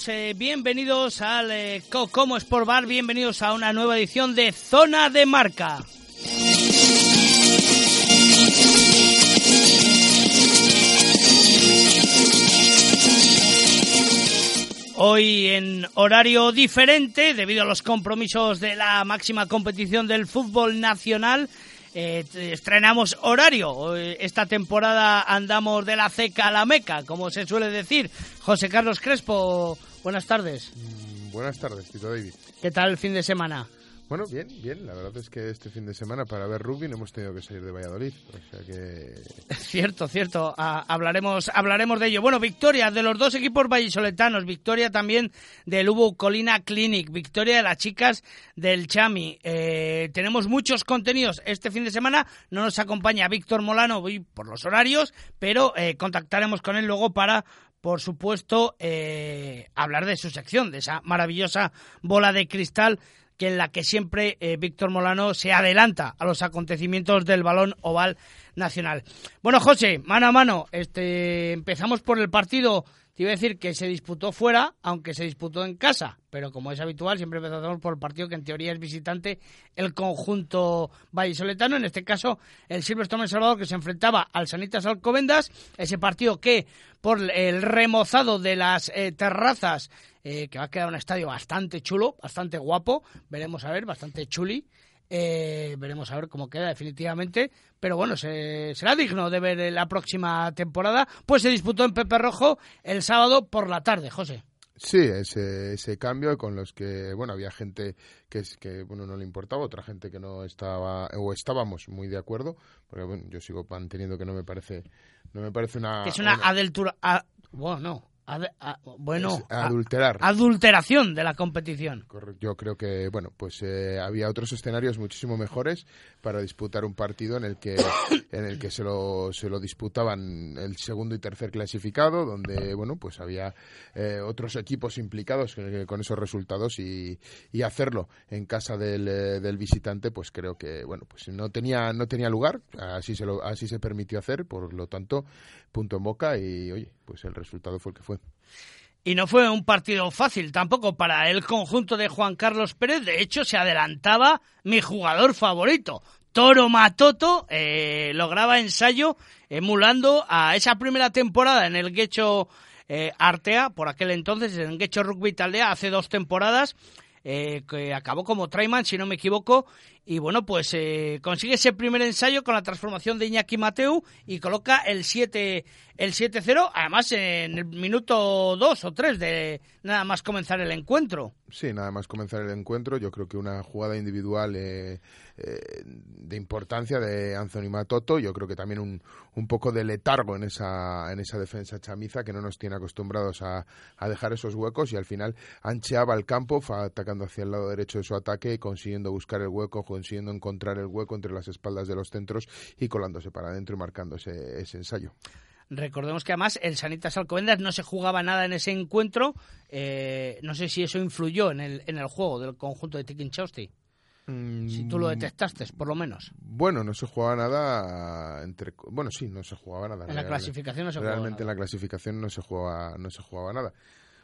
Saludos, eh, bienvenidos al eh, Como Sport Bar, bienvenidos a una nueva edición de Zona de Marca. Hoy en horario diferente, debido a los compromisos de la máxima competición del fútbol nacional, eh, estrenamos horario. Esta temporada andamos de la ceca a la meca, como se suele decir. José Carlos Crespo, buenas tardes. Mm, buenas tardes, Tito David. ¿Qué tal el fin de semana? Bueno, bien, bien. La verdad es que este fin de semana para ver rugby no hemos tenido que salir de Valladolid. O sea que... Cierto, cierto. Ah, hablaremos, hablaremos de ello. Bueno, victoria de los dos equipos vallisoletanos. Victoria también del Ubu Colina Clinic. Victoria de las chicas del Chami. Eh, tenemos muchos contenidos este fin de semana. No nos acompaña Víctor Molano por los horarios, pero eh, contactaremos con él luego para por supuesto, eh, hablar de su sección, de esa maravillosa bola de cristal que en la que siempre eh, Víctor Molano se adelanta a los acontecimientos del balón oval nacional. Bueno, José, mano a mano, este, empezamos por el partido te iba a decir que se disputó fuera, aunque se disputó en casa, pero como es habitual, siempre empezamos por el partido que en teoría es visitante, el conjunto vallisoletano, en este caso el Silverstone El Salvador, que se enfrentaba al Sanitas Alcobendas, ese partido que por el remozado de las eh, terrazas, eh, que va a quedar un estadio bastante chulo, bastante guapo, veremos a ver, bastante chuli, eh, veremos a ver cómo queda definitivamente. Pero bueno, será digno de ver la próxima temporada. Pues se disputó en Pepe Rojo el sábado por la tarde, José. Sí, ese, ese cambio con los que, bueno, había gente que, es, que bueno, no le importaba, otra gente que no estaba, o estábamos muy de acuerdo, porque bueno, yo sigo manteniendo que no me parece, no me parece una... Que es una, una... bueno, no, bueno, adulterar. adulteración de la competición. Yo creo que, bueno, pues eh, había otros escenarios muchísimo mejores para disputar un partido en el que, en el que se, lo, se lo disputaban el segundo y tercer clasificado, donde, bueno, pues había eh, otros equipos implicados con esos resultados y, y hacerlo en casa del, eh, del, visitante, pues creo que, bueno, pues no tenía, no tenía lugar, así se, lo, así se permitió hacer, por lo tanto, punto en boca y, oye, pues el resultado fue el que fue. Y no fue un partido fácil tampoco para el conjunto de Juan Carlos Pérez. De hecho, se adelantaba mi jugador favorito. Toro Matoto eh, lograba ensayo emulando a esa primera temporada en el Guecho eh, Artea, por aquel entonces, en el Guecho Rugby Taldea, hace dos temporadas, eh, que acabó como Traiman, si no me equivoco, y bueno, pues eh, consigue ese primer ensayo con la transformación de Iñaki Mateu y coloca el 7 el 7-0, además en el minuto 2 o 3 de nada más comenzar el encuentro. Sí, nada más comenzar el encuentro, yo creo que una jugada individual eh, eh, de importancia de Anthony Matoto, yo creo que también un, un poco de letargo en esa, en esa defensa chamiza que no nos tiene acostumbrados a, a dejar esos huecos y al final ancheaba el campo, atacando hacia el lado derecho de su ataque, consiguiendo buscar el hueco consiguiendo encontrar el hueco entre las espaldas de los centros y colándose para adentro y marcando ese, ensayo. Recordemos que además el Sanitas Alcobendas no se jugaba nada en ese encuentro. Eh, no sé si eso influyó en el, en el juego del conjunto de Tikin Chausti. si tú lo mm, detectaste, por lo menos. Bueno, no se jugaba nada entre bueno, sí, no se jugaba nada. En la clasificación no se jugaba Realmente en la clasificación no se jugaba no se jugaba nada.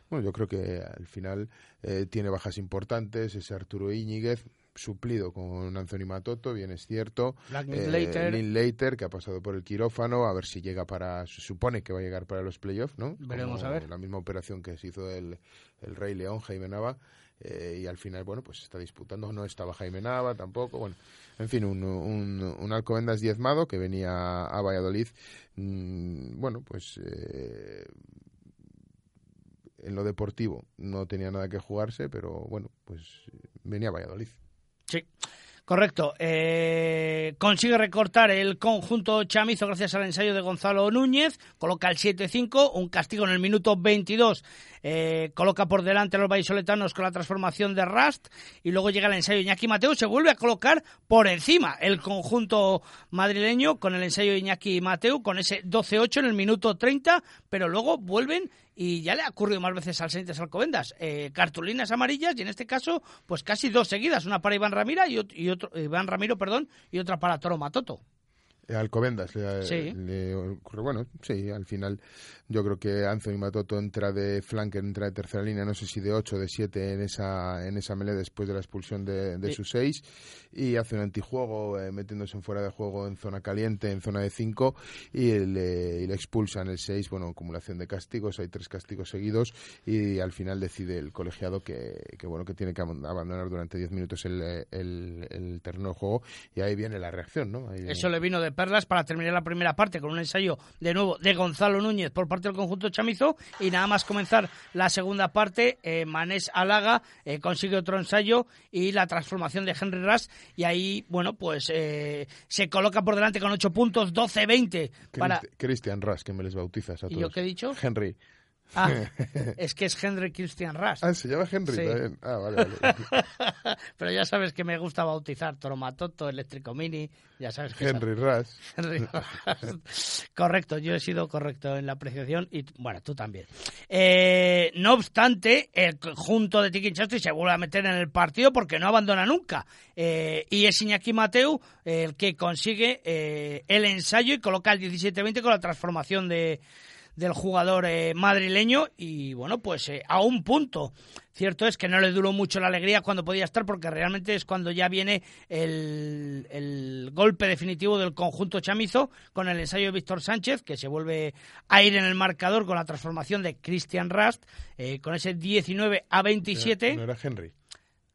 Bueno, yo creo que al final eh, tiene bajas importantes ese Arturo Íñiguez suplido con Anthony Matoto, bien es cierto. Eh, Lynn Later, que ha pasado por el quirófano, a ver si llega para. Se supone que va a llegar para los playoffs, ¿no? Veremos a ver. La misma operación que se hizo el, el Rey León, Jaime Nava. Eh, y al final, bueno, pues está disputando. No estaba Jaime Nava tampoco. Bueno, en fin, un, un, un Alcobendas diezmado que venía a Valladolid. Mm, bueno, pues. Eh, en lo deportivo no tenía nada que jugarse, pero bueno, pues venía a Valladolid. Sí. Correcto. Eh, consigue recortar el conjunto chamizo gracias al ensayo de Gonzalo Núñez. Coloca el 7-5, un castigo en el minuto 22 eh, coloca por delante a los vallisoletanos con la transformación de Rust y luego llega el ensayo Iñaki Mateo, se vuelve a colocar por encima el conjunto madrileño con el ensayo Iñaki Mateo, con ese 12-8 en el minuto 30, pero luego vuelven y ya le ha ocurrido más veces al Senites Alcobendas, eh, cartulinas amarillas y en este caso pues casi dos seguidas, una para Iván Ramiro y, otro, Iván Ramiro perdón, y otra para Toro Matoto. Alcobendas sí. bueno, sí, al final yo creo que Anthony Matoto entra de flanker, entra de tercera línea, no sé si de 8 o de 7 en esa, en esa melee después de la expulsión de, de sus 6 y hace un antijuego eh, metiéndose en fuera de juego en zona caliente, en zona de 5 y le, y le expulsan el 6, bueno, acumulación de castigos, hay tres castigos seguidos y al final decide el colegiado que, que bueno, que tiene que abandonar durante 10 minutos el, el, el, terreno de juego y ahí viene la reacción, ¿no? Eso le vino de perlas para terminar la primera parte con un ensayo de nuevo de Gonzalo Núñez por parte del conjunto chamizo y nada más comenzar la segunda parte, eh, Manés Alaga eh, consigue otro ensayo y la transformación de Henry Ras y ahí, bueno, pues eh, se coloca por delante con 8 puntos, 12-20 para... Christian Ras, que me les bautizas a todos. ¿Y yo qué he dicho? Henry. Ah, es que es Henry Christian Ras. Ah, se llama Henry también. Ah, vale, vale. Pero ya sabes que me gusta bautizar Toromatoto, Eléctrico Mini, ya sabes que Henry Ras. Henry correcto, yo he sido correcto en la apreciación y bueno, tú también. Eh, no obstante, el conjunto de Tiki se vuelve a meter en el partido porque no abandona nunca. Eh, y es Iñaki Mateu el que consigue eh, el ensayo y coloca el 17-20 con la transformación de del jugador eh, madrileño y bueno, pues eh, a un punto. Cierto es que no le duró mucho la alegría cuando podía estar porque realmente es cuando ya viene el, el golpe definitivo del conjunto chamizo con el ensayo de Víctor Sánchez que se vuelve a ir en el marcador con la transformación de Christian Rast eh, con ese 19 a 27. No era Henry.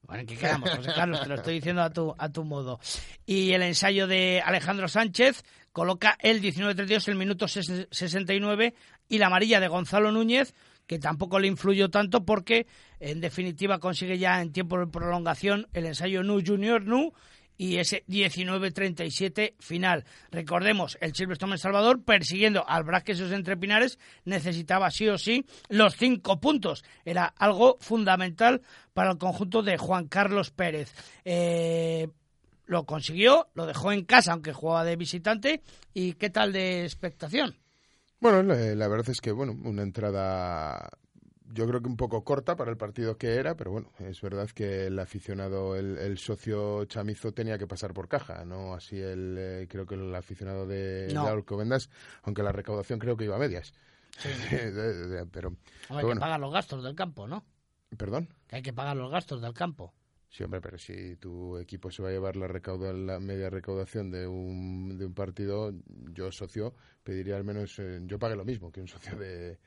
Bueno, ¿en qué quedamos, José Carlos? Te lo estoy diciendo a tu, a tu modo. Y el ensayo de Alejandro Sánchez coloca el 19-32, el minuto 69, y la amarilla de Gonzalo Núñez, que tampoco le influyó tanto porque, en definitiva, consigue ya en tiempo de prolongación el ensayo Nu Junior Nu y ese 19-37 final. Recordemos, el Silverstone Salvador, persiguiendo al Braquesos entre Pinares, necesitaba sí o sí los cinco puntos. Era algo fundamental para el conjunto de Juan Carlos Pérez. Eh, lo consiguió, lo dejó en casa, aunque jugaba de visitante. ¿Y qué tal de expectación? Bueno, la, verdad es que, bueno, una entrada yo creo que un poco corta para el partido que era, pero bueno, es verdad que el aficionado, el, socio chamizo tenía que pasar por caja, no así el, eh, creo que el aficionado de, no. Alcobendas, aunque la recaudación creo que iba a medias. Sí. pero, hay que pagar los gastos del campo, ¿no? ¿Perdón? Que hay que pagar los gastos del campo. Sí, hombre, pero si tu equipo se va a llevar la, recauda, la media recaudación de un, de un partido, yo socio pediría al menos, eh, yo pague lo mismo que un socio de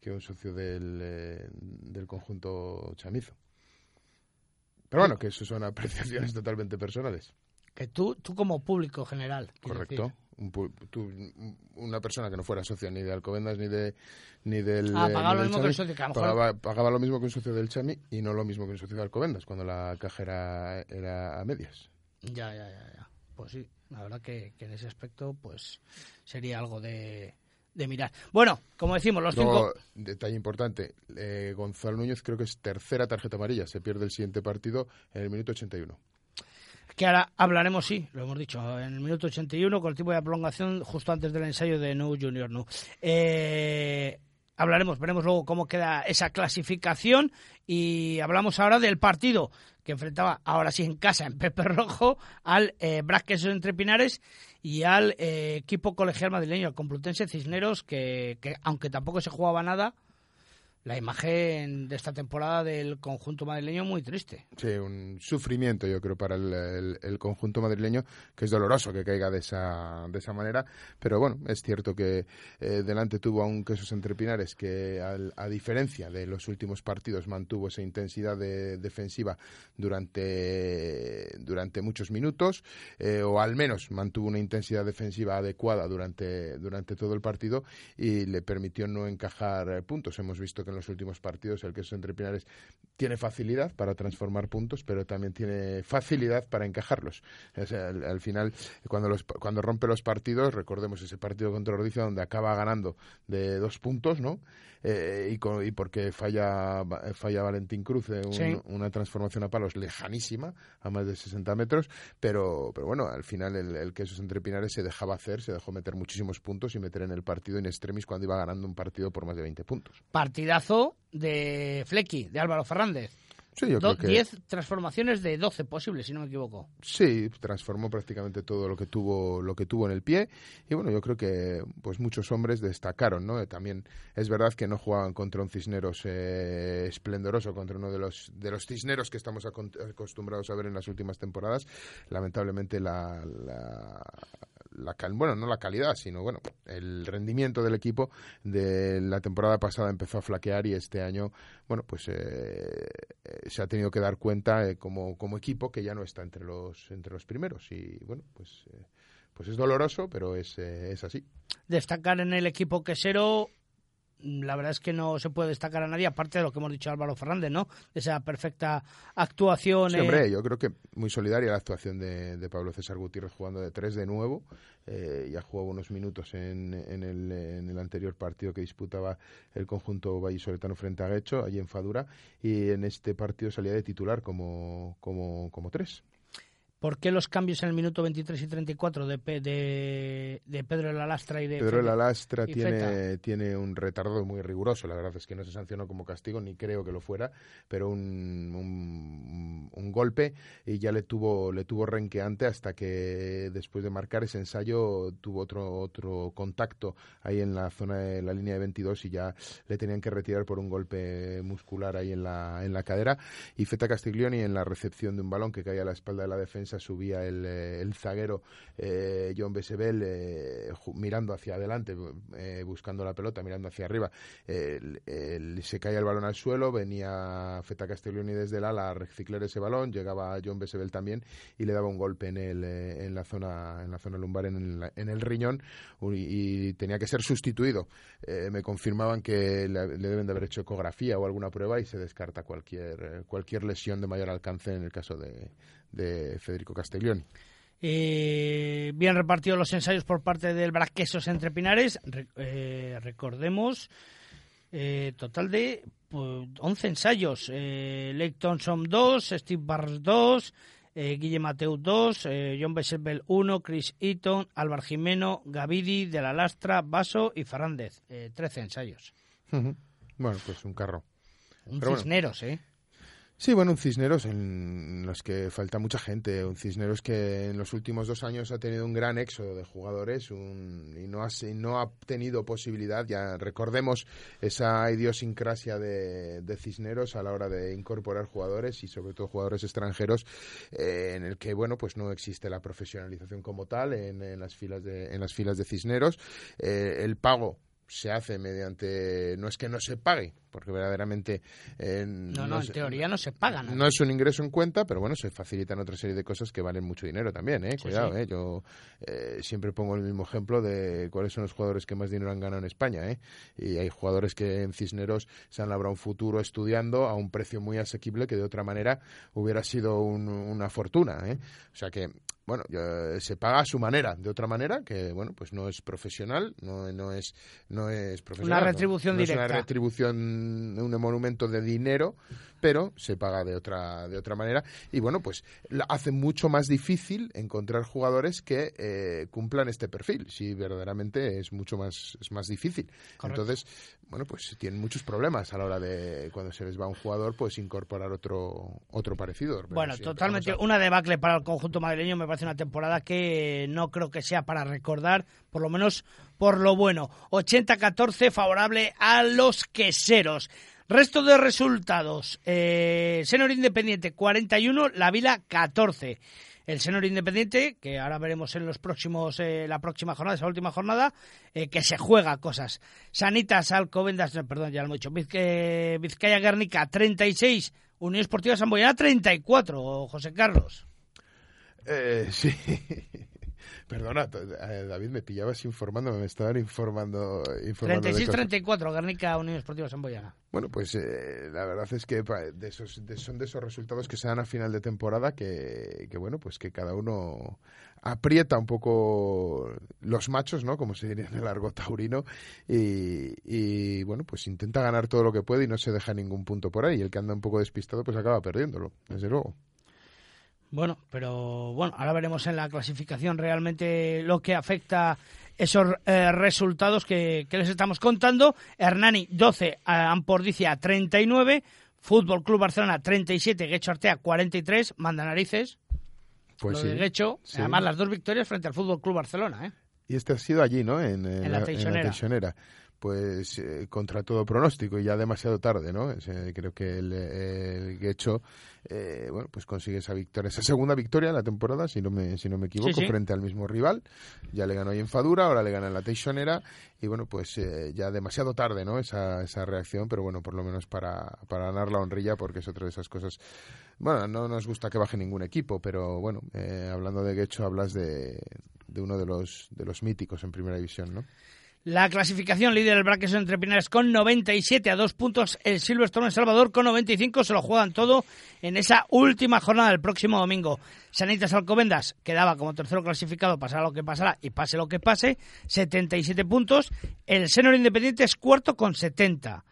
que un socio del, eh, del conjunto chamizo. Pero bueno, que eso son apreciaciones totalmente personales. Que tú, tú como público general. Correcto una persona que no fuera socio ni de Alcobendas ni de ni del ah, pagaba lo mismo que socio pagaba, lo mismo que un socio del Chami y no lo mismo que un socio de Alcobendas cuando la caja era, a medias. Ya ya ya ya. Pues sí la verdad que, en ese aspecto pues sería algo de, de mirar. Bueno, como decimos, los cinco... Detalle importante, eh, Gonzalo Núñez creo que es tercera tarjeta amarilla, se pierde el siguiente partido en el minuto 81 que ahora hablaremos, sí, lo hemos dicho, en el minuto 81 con el tipo de prolongación justo antes del ensayo de No Junior No. Eh, hablaremos, veremos luego cómo queda esa clasificación y hablamos ahora del partido que enfrentaba ahora sí en casa, en Pepe Rojo, al eh, Entre Pinares y al eh, equipo colegial madrileño, el Complutense Cisneros, que, que aunque tampoco se jugaba nada, la imagen de esta temporada del conjunto madrileño muy triste. Sí, un sufrimiento yo creo para el, conjunto madrileño, que es doloroso que caiga de esa, de esa manera, pero bueno, es cierto que eh, delante tuvo a un Quesos Entrepinares que a diferencia de los últimos partidos mantuvo esa intensidad defensiva durante, durante muchos minutos, eh, o al menos mantuvo una intensidad defensiva adecuada durante, durante todo el partido y le permitió no encajar puntos. Hemos visto que en los últimos partidos el queso entre Pinares tiene facilidad para transformar puntos, pero también tiene facilidad para encajarlos. al, final, cuando, los, cuando rompe los partidos, recordemos ese partido contra Ordicia donde acaba ganando de dos puntos, ¿no? Eh, y, y, porque falla, falla Valentín Cruz, una transformación a palos lejanísima, a más de 60 metros, pero, pero bueno, al final el, el Quesos entre Pinares se dejaba hacer, se dejó meter muchísimos puntos y meter en el partido en extremis cuando iba ganando un partido por más de 20 puntos. Partidazo de Flecky, de Álvaro Fernández. Sí, yo creo que... 10 transformaciones de 12 posibles, si no me equivoco. Sí, transformó prácticamente todo lo que tuvo lo que tuvo en el pie y bueno, yo creo que pues muchos hombres destacaron, ¿no? También es verdad que no jugaban contra un Cisneros eh, esplendoroso, contra uno de los de los Cisneros que estamos acostumbrados a ver en las últimas temporadas. Lamentablemente la, la bueno, no la calidad, sino bueno, el rendimiento del equipo de la temporada pasada empezó a flaquear y este año, bueno, pues eh, se ha tenido que dar cuenta eh, como, como equipo que ya no está entre los entre los primeros y bueno, pues eh, pues es doloroso, pero es, es así. Destacar en el equipo quesero la verdad es que no se puede destacar a nadie, aparte de lo que hemos dicho Álvaro Fernández, ¿no? De esa perfecta actuación. Sí, hombre, yo creo que muy solidaria la actuación de, Pablo César Gutiérrez jugando de tres de nuevo. Eh, ya jugó unos minutos en, en, el, en, el, anterior partido que disputaba el conjunto vallisoletano frente a Guecho, allí en Fadura, y en este partido salía de titular como, como, como tres. ¿Por qué los cambios en el minuto 23 y 34 de, de, de Pedro de la Lastra y de Pedro de la Lastra tiene, tiene un retardo muy riguroso. La verdad es que no se sancionó como castigo, ni creo que lo fuera, pero un, un, golpe y ya le tuvo, le tuvo renqueante hasta que después de marcar ese ensayo tuvo otro, otro contacto ahí en la zona de la línea de 22 y ya le tenían que retirar por un golpe muscular ahí en la, en la cadera. Y Feta Castiglioni en la recepción de un balón que caía a la espalda de la defensa subía el, eh, el zaguero eh, John Besebel eh, mirando hacia adelante, buscando la pelota, mirando hacia arriba. se caía el balón al suelo, venía Feta Castelloni desde el ala a reciclar ese balón, llegaba John Besebel también y le daba un golpe en, el, en, la, zona, en la zona lumbar, en el, en el riñón y, tenía que ser sustituido. me confirmaban que le, deben de haber hecho ecografía o alguna prueba y se descarta cualquier, cualquier lesión de mayor alcance en el caso de, de Federico Castiglioni. Eh, bien repartidos los ensayos por parte del Braquesos entre Pinares. Eh, recordemos, eh, total de 11 pues, ensayos. Lake Thompson 2, Steve Barnes 2, Guille Mateu 2, John Besselbel 1, Chris Eaton, Álvaro Jimeno, Gavidi, De la Lastra, Vaso y Fernández. 13 ensayos. Bueno, pues un carro. Un cisneros, ¿eh? Sí, bueno, un Cisneros en los que falta mucha gente, un Cisneros que en los últimos dos años ha tenido un gran éxodo de jugadores y no ha, tenido posibilidad, ya recordemos esa idiosincrasia de, de, Cisneros a la hora de incorporar jugadores y sobre todo jugadores extranjeros eh, en el que, bueno, pues no existe la profesionalización como tal en, en las, filas de, en las filas de Cisneros. Eh, el pago se hace mediante, no es que no se pague, porque verdaderamente... Eh, no, no, en teoría no se paga. No es un ingreso en cuenta, pero bueno, se facilitan otra serie de cosas que valen mucho dinero también, ¿eh? Cuidado, ¿eh? Yo eh, siempre pongo el mismo ejemplo de cuáles son los jugadores que más dinero han ganado en España, ¿eh? Y hay jugadores que en Cisneros se han labrado un futuro estudiando a un precio muy asequible que de otra manera hubiera sido una fortuna, ¿eh? O sea que bueno, se paga a su manera, de otra manera, que bueno, pues no es profesional, no, no es no es profesional. Una retribución directa. Es una retribución, un monumento de dinero, pero se paga de otra de otra manera y bueno, pues hace mucho más difícil encontrar jugadores que eh, cumplan este perfil. Si verdaderamente es mucho más es más difícil. Entonces, bueno, pues tienen muchos problemas a la hora de cuando se les va un jugador, pues incorporar otro otro parecido. Bueno, totalmente una debacle para el conjunto madrileño me parece una temporada que no creo que sea para recordar, por lo menos por lo bueno. 80-14 favorable a los queseros. Resto de resultados. Eh, Senor Independiente 41, La Vila 14 el Senor Independiente, que ahora veremos en los próximos, eh, la próxima jornada, esa última jornada, eh, que se juega cosas. Sanitas, Alcobendas, perdón, ya lo hemos dicho, Vizcaya Guernica 36, Unión Esportiva Samboyana 34, José Carlos. Eh, sí. Perdona, eh, David, me pillabas informando, me estaban informando. informando 36-34, Guernica Unión Esportiva Samboyana. Bueno, pues eh, la verdad es que de esos, son de esos resultados que se dan a final de temporada que, que, bueno, pues que cada uno aprieta un poco los machos, ¿no? Como se diría en el argot taurino, y, y, bueno, pues intenta ganar todo lo que puede y no se deja ningún punto por ahí. El que anda un poco despistado, pues acaba perdiéndolo, desde luego. Bueno, pero bueno, ahora veremos en la clasificación realmente lo que afecta esos eh, resultados que, les estamos contando. Hernani 12, Ampordicia 39, Fútbol Club Barcelona 37, Guecho Artea 43, manda narices. Pues lo sí. de Guecho, sí. además las dos victorias frente al Fútbol Club Barcelona, ¿eh? Y este ha sido allí, ¿no? En, En la Teixonera. Teixonera. Pues eh, contra todo pronóstico y ya demasiado tarde, ¿no? Es, eh, creo que el, el Guecho, eh, bueno, pues consigue esa victoria, esa segunda victoria de la temporada, si no me, si no me equivoco, Sí, sí. frente al mismo rival. Ya le ganó ahí en Fadura, ahora le gana en la Teixonera y bueno, pues eh, ya demasiado tarde, ¿no? Esa, esa reacción, pero bueno, por lo menos para, para ganar la honrilla, porque es otra de esas cosas. Bueno, no nos gusta que baje ningún equipo, pero bueno, eh, hablando de Guecho, hablas de, de uno de los, de los míticos en primera división, ¿no? La clasificación líder el Braques entre Pinares con 97 a dos puntos. El Silverstone en Salvador con 95. Se lo juegan todo en esa última jornada del próximo domingo. Sanitas Alcobendas quedaba como tercero clasificado, pasará lo que pasará y pase lo que pase. 77 puntos. El Senor Independiente es cuarto con 70.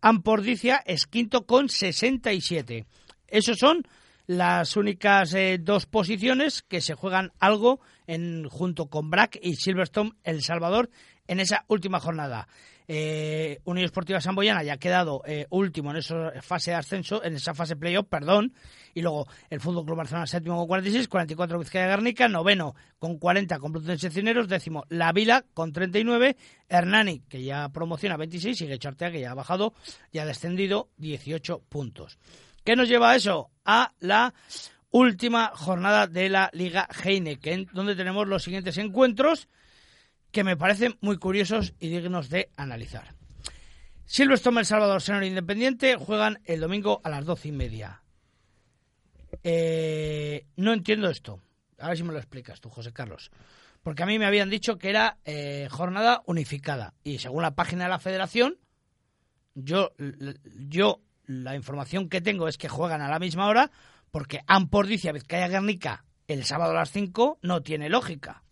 Ampordicia es quinto con 67. Esos son las únicas eh, dos posiciones que se juegan algo en, junto con Brack y Silverstone El Salvador en esa última jornada. Eh, Unión Esportiva Samboyana ya ha quedado eh, último en esa fase de ascenso, en esa fase playoff, perdón. Y luego el Fútbol Club Barcelona séptimo con 46, 44 Vizcaya Garnica, noveno con 40 con Plutense Cineros, décimo La Vila con 39, Hernani que ya promociona 26 y Guecho Artea que ya ha bajado, ya ha descendido 18 puntos. ¿Qué nos lleva a eso? A la última jornada de la Liga Heineken, donde tenemos los siguientes encuentros que me parecen muy curiosos y dignos de analizar. Silverstone El Salvador, Senor Independiente, juegan el domingo a las doce y media. Eh, no entiendo esto. A ver si me lo explicas tú, José Carlos. Porque a mí me habían dicho que era eh, jornada unificada. Y según la página de la federación, yo, yo la información que tengo es que juegan a la misma hora, porque Ampordicia, Vizcaya Guernica, el sábado a las 5 no tiene lógica.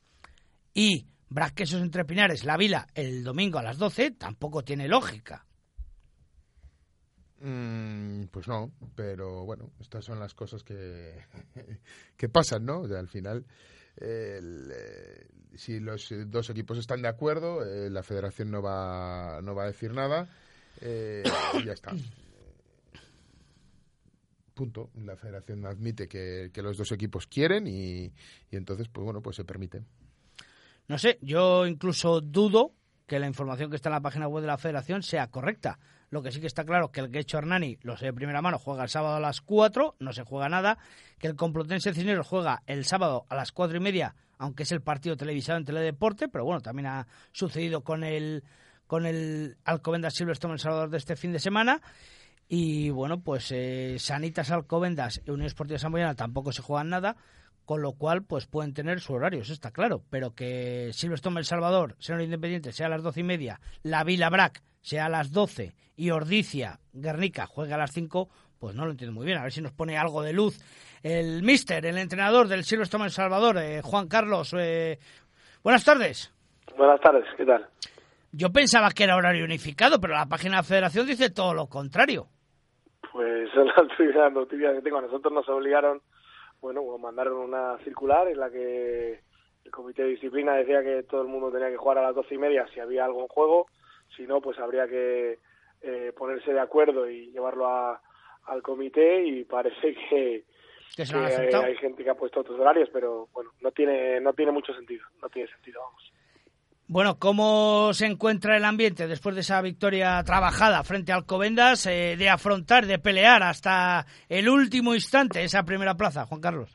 Y Brasquesos entre Pinares, La Vila, el domingo a las 12, tampoco tiene lógica. Mm, pues no, pero bueno, estas son las cosas que, que pasan, ¿no? Al final, el, eh, si los dos equipos están de acuerdo, eh, la federación no va, no va a decir nada eh, y ya está. Punto. La federación admite que, que los dos equipos quieren y, y entonces, pues bueno, pues se permite. No sé, yo incluso dudo que la información que está en la página web de la federación sea correcta. Lo que sí que está claro que el Guecho Hernani, lo sé de primera mano, juega el sábado a las 4, no se juega nada. Que el Complutense Cisneros juega el sábado a las 4 y media, aunque es el partido televisado en Teledeporte, pero bueno, también ha sucedido con el, con el Alcobendas Silverstone El Salvador de este fin de semana. Y bueno, pues eh, Sanitas Alcobendas y Unión Esportiva Samboyana tampoco se juegan nada con lo cual pues pueden tener su horario, eso está claro, pero que Silverstone El Salvador, Senor Independiente, sea a las doce y media, La Vila Brac sea a las doce y Ordicia Guernica juega a las cinco, pues no lo entiendo muy bien, a ver si nos pone algo de luz el mister, el entrenador del Silverstone El Salvador, eh, Juan Carlos. Eh, buenas tardes. Buenas tardes, ¿qué tal? Yo pensaba que era horario unificado, pero la página de la federación dice todo lo contrario. Pues es la primera noticia que tengo. A nosotros nos obligaron bueno, mandaron una circular en la que el comité de disciplina decía que todo el mundo tenía que jugar a las doce y media si había algo en juego, si no, pues habría que eh, ponerse de acuerdo y llevarlo a, al comité y parece que, que, se que hay, hay, gente que ha puesto otros horarios, pero bueno, no tiene, no tiene mucho sentido, no tiene sentido, vamos. Bueno, ¿cómo se encuentra el ambiente después de esa victoria trabajada frente al Covendas, eh, de afrontar, de pelear hasta el último instante esa primera plaza, Juan Carlos?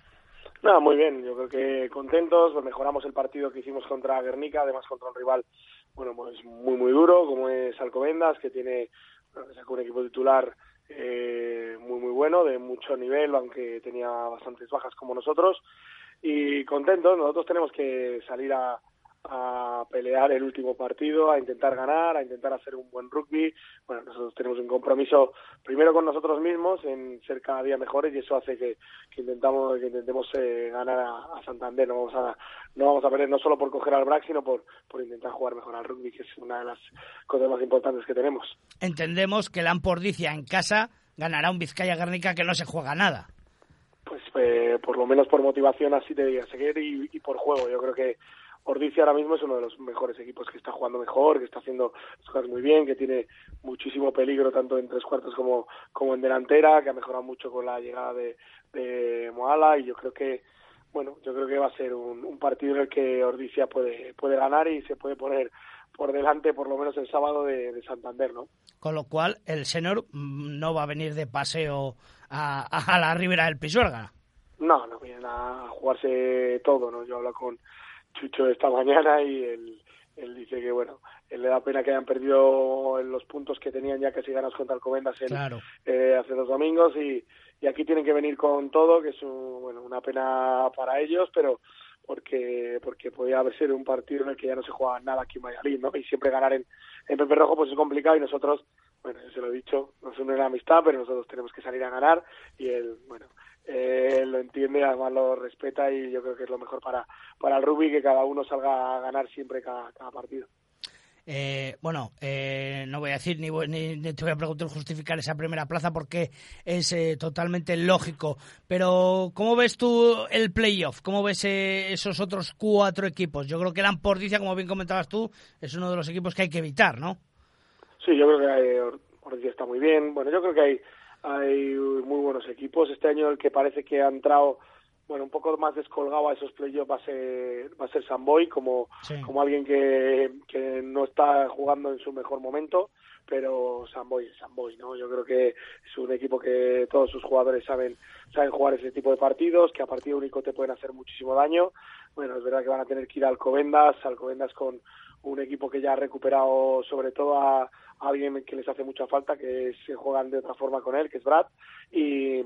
No, muy bien, yo creo que contentos, mejoramos el partido que hicimos contra Guernica, además contra un rival, bueno, pues muy, muy duro, como es Alcobendas, que tiene, un equipo titular eh, muy, muy bueno, de mucho nivel, aunque tenía bastantes bajas como nosotros, y contentos, nosotros tenemos que salir a a pelear el último partido, a intentar ganar, a intentar hacer un buen rugby. Bueno, nosotros tenemos un compromiso primero con nosotros mismos en ser cada día mejores y eso hace que, que intentamos que intentemos eh, ganar a, a, Santander. No vamos a no vamos a perder no solo por coger al BRAC, sino por, por intentar jugar mejor al rugby, que es una de las cosas más importantes que tenemos. Entendemos que el Ampordicia en casa ganará un Vizcaya Guernica que no se juega nada. Pues eh, por lo menos por motivación así te diría, seguir y, y por juego. Yo creo que Ordicia ahora mismo es uno de los mejores equipos que está jugando mejor, que está haciendo las cosas muy bien, que tiene muchísimo peligro tanto en tres cuartos como, como en delantera, que ha mejorado mucho con la llegada de, de Moala y yo creo que bueno, yo creo que va a ser un, un partido en el que Ordicia puede, puede ganar y se puede poner por delante por lo menos el sábado de, de Santander, ¿no? Con lo cual el Senor mm, no va a venir de paseo a, a la ribera del Pisuerga. No, no vienen a jugarse todo, ¿no? Yo hablo con Chucho esta mañana y él, él dice que, bueno, él le da pena que hayan perdido los puntos que tenían ya que si ganas contra Alcobendas el, Claro. eh, hace dos domingos y, y aquí tienen que venir con todo, que es un- bueno, una pena para ellos, pero porque porque podía haber sido un partido en el que ya no se juega nada aquí en Valladolid, ¿no? Y siempre ganar en, en Pepe Rojo pues es complicado y nosotros, bueno, yo se lo he dicho, nos une la amistad, pero nosotros tenemos que salir a ganar y él, bueno, eh, lo entiende, además lo respeta y yo creo que es lo mejor para, para el rugby que cada uno salga a ganar siempre cada, cada partido. Eh, bueno, eh, no voy a decir ni, ni, te voy a preguntar justificar esa primera plaza porque es eh, totalmente lógico. Pero, ¿cómo ves tú el playoff? ¿Cómo ves eh, esos otros cuatro equipos? Yo creo que eran Pordicia, como bien comentabas tú, es uno de los equipos que hay que evitar, ¿no? Sí, yo creo que hay, Or- Ordicia está muy bien. Bueno, yo creo que hay, hay muy buenos equipos. Este año el que parece que ha entrado, bueno, un poco más descolgado a esos playoffs va a ser, va a ser Samboy, como, Sí. como alguien que, que no está jugando en su mejor momento, pero Samboy es Samboy, ¿no? Yo creo que es un equipo que todos sus jugadores saben, saben jugar ese tipo de partidos, que a partido único te pueden hacer muchísimo daño. Bueno, es verdad que van a tener que ir a Alcobendas, Alcobendas con un equipo que ya ha recuperado sobre todo a, a alguien que les hace mucha falta, que se juegan de otra forma con él, que es Brad, y,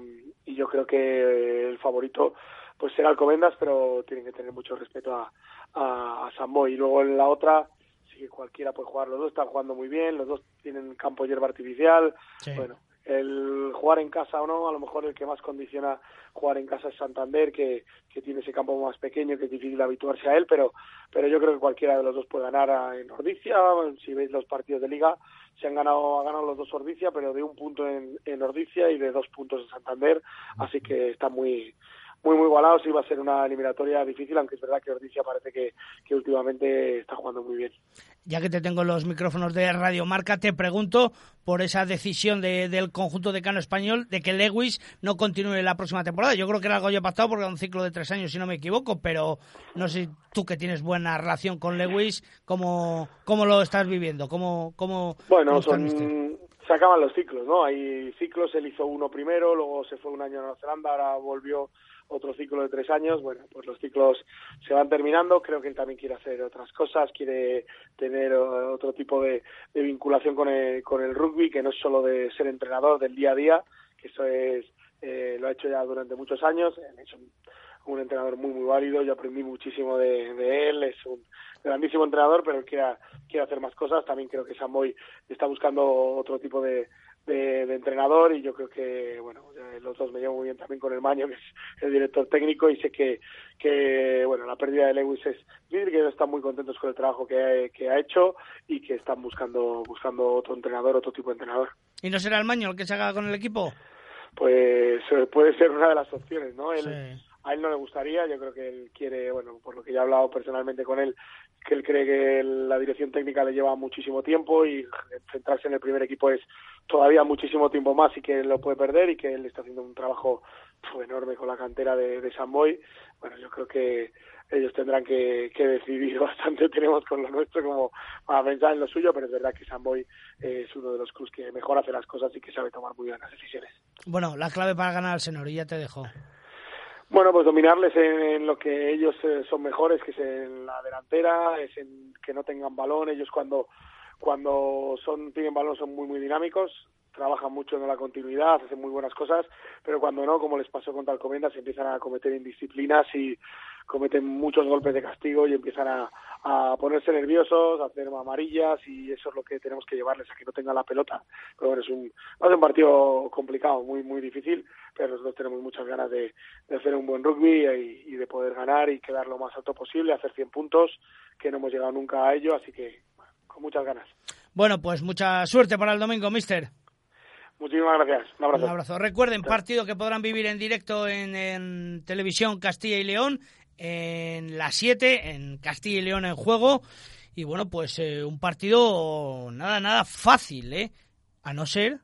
y yo creo que el favorito pues será Alcobendas, pero tienen que tener mucho respeto a, a, a Samboy. Y luego en la otra, sí que cualquiera puede jugar, los dos están jugando muy bien, los dos tienen campo hierba artificial, Sí. bueno, el jugar en casa o no, a lo mejor el que más condiciona jugar en casa es Santander, que, que tiene ese campo más pequeño, que es difícil habituarse a él, pero, pero yo creo que cualquiera de los dos puede ganar en Ordicia. Si veis los partidos de liga, se han ganado, ha ganado los dos Ordicia, pero de un punto en, en Ordicia y de dos puntos en Santander, así que está muy muy muy igualados y va a ser una eliminatoria difícil, aunque es verdad que Ordicia parece que, que últimamente está jugando muy bien. Ya que te tengo en los micrófonos de Radio Marca, te pregunto por esa decisión de- del conjunto decano español de que Lewis no continúe la próxima temporada. Yo creo que era algo ya pactado porque era un ciclo de tres años, si no me equivoco, pero no sé tú que tienes buena relación con Lewis, ¿cómo, cómo lo estás viviendo? ¿Cómo, cómo, Bueno, cómo son, mister? se acaban los ciclos, ¿no? Hay ciclos, él hizo uno primero, luego se fue un año a Nueva Zelanda, ahora volvió otro ciclo de tres años. Bueno, pues los ciclos se van terminando. Creo que él también quiere hacer otras cosas, quiere tener eh, otro tipo de, vinculación con el, con el rugby, que no es solo de ser entrenador del día a día, que eso es eh, lo ha hecho ya durante muchos años. Él Es un, entrenador muy, muy válido. Yo aprendí muchísimo de, de él. Es un grandísimo entrenador, pero él quiere, quiere hacer más cosas. También creo que Samboy está buscando otro tipo de, de, de entrenador y yo creo que, bueno, los dos me llevo muy bien también con el Maño, que es el director técnico, y sé que, que bueno, la pérdida de Lewis es difícil, que ellos están muy contentos con el trabajo que ha, que ha hecho y que están buscando, buscando otro entrenador, otro tipo de entrenador. ¿Y no será el Maño el que se haga con el equipo? Pues eh, puede ser una de las opciones, ¿no? Él, Sí. A él no le gustaría, yo creo que él quiere, bueno, por lo que ya he hablado personalmente con él, que él cree que la dirección técnica le lleva muchísimo tiempo y centrarse en el primer equipo es todavía muchísimo tiempo más y que él lo puede perder y que él está haciendo un trabajo enorme con la cantera de, San Boy. Bueno, yo creo que ellos tendrán que, que decidir bastante, tenemos con lo nuestro como para pensar en lo suyo, pero es verdad que San Boy eh, es uno de los clubs que mejor hace las cosas y que sabe tomar muy bien las decisiones. Bueno, la clave para ganar al Senor, ya te dejo. Bueno, pues dominarles en, lo que ellos eh, son mejores, que es en la delantera, es en que no tengan balón. Ellos cuando cuando son tienen balón son muy muy dinámicos, trabajan mucho en la continuidad, hacen muy buenas cosas, pero cuando no, como les pasó contra Alcobendas, se empiezan a cometer indisciplinas y cometen muchos golpes de castigo y empiezan a, a ponerse nerviosos, a hacer amarillas y eso es lo que tenemos que llevarles a que no tengan la pelota. Pero bueno, es un, ser un partido complicado, muy muy difícil, pero nosotros tenemos muchas ganas de, de hacer un buen rugby y, y de poder ganar y quedar lo más alto posible, hacer 100 puntos, que no hemos llegado nunca a ello, así que bueno, con muchas ganas. Bueno, pues mucha suerte para el domingo, mister. Muchísimas gracias. Un abrazo. Un abrazo. Recuerden, partido que podrán vivir en directo en, en televisión Castilla y León en la 7, en Castilla y León en juego. Y bueno, pues eh, un partido nada, nada fácil, ¿eh? A no ser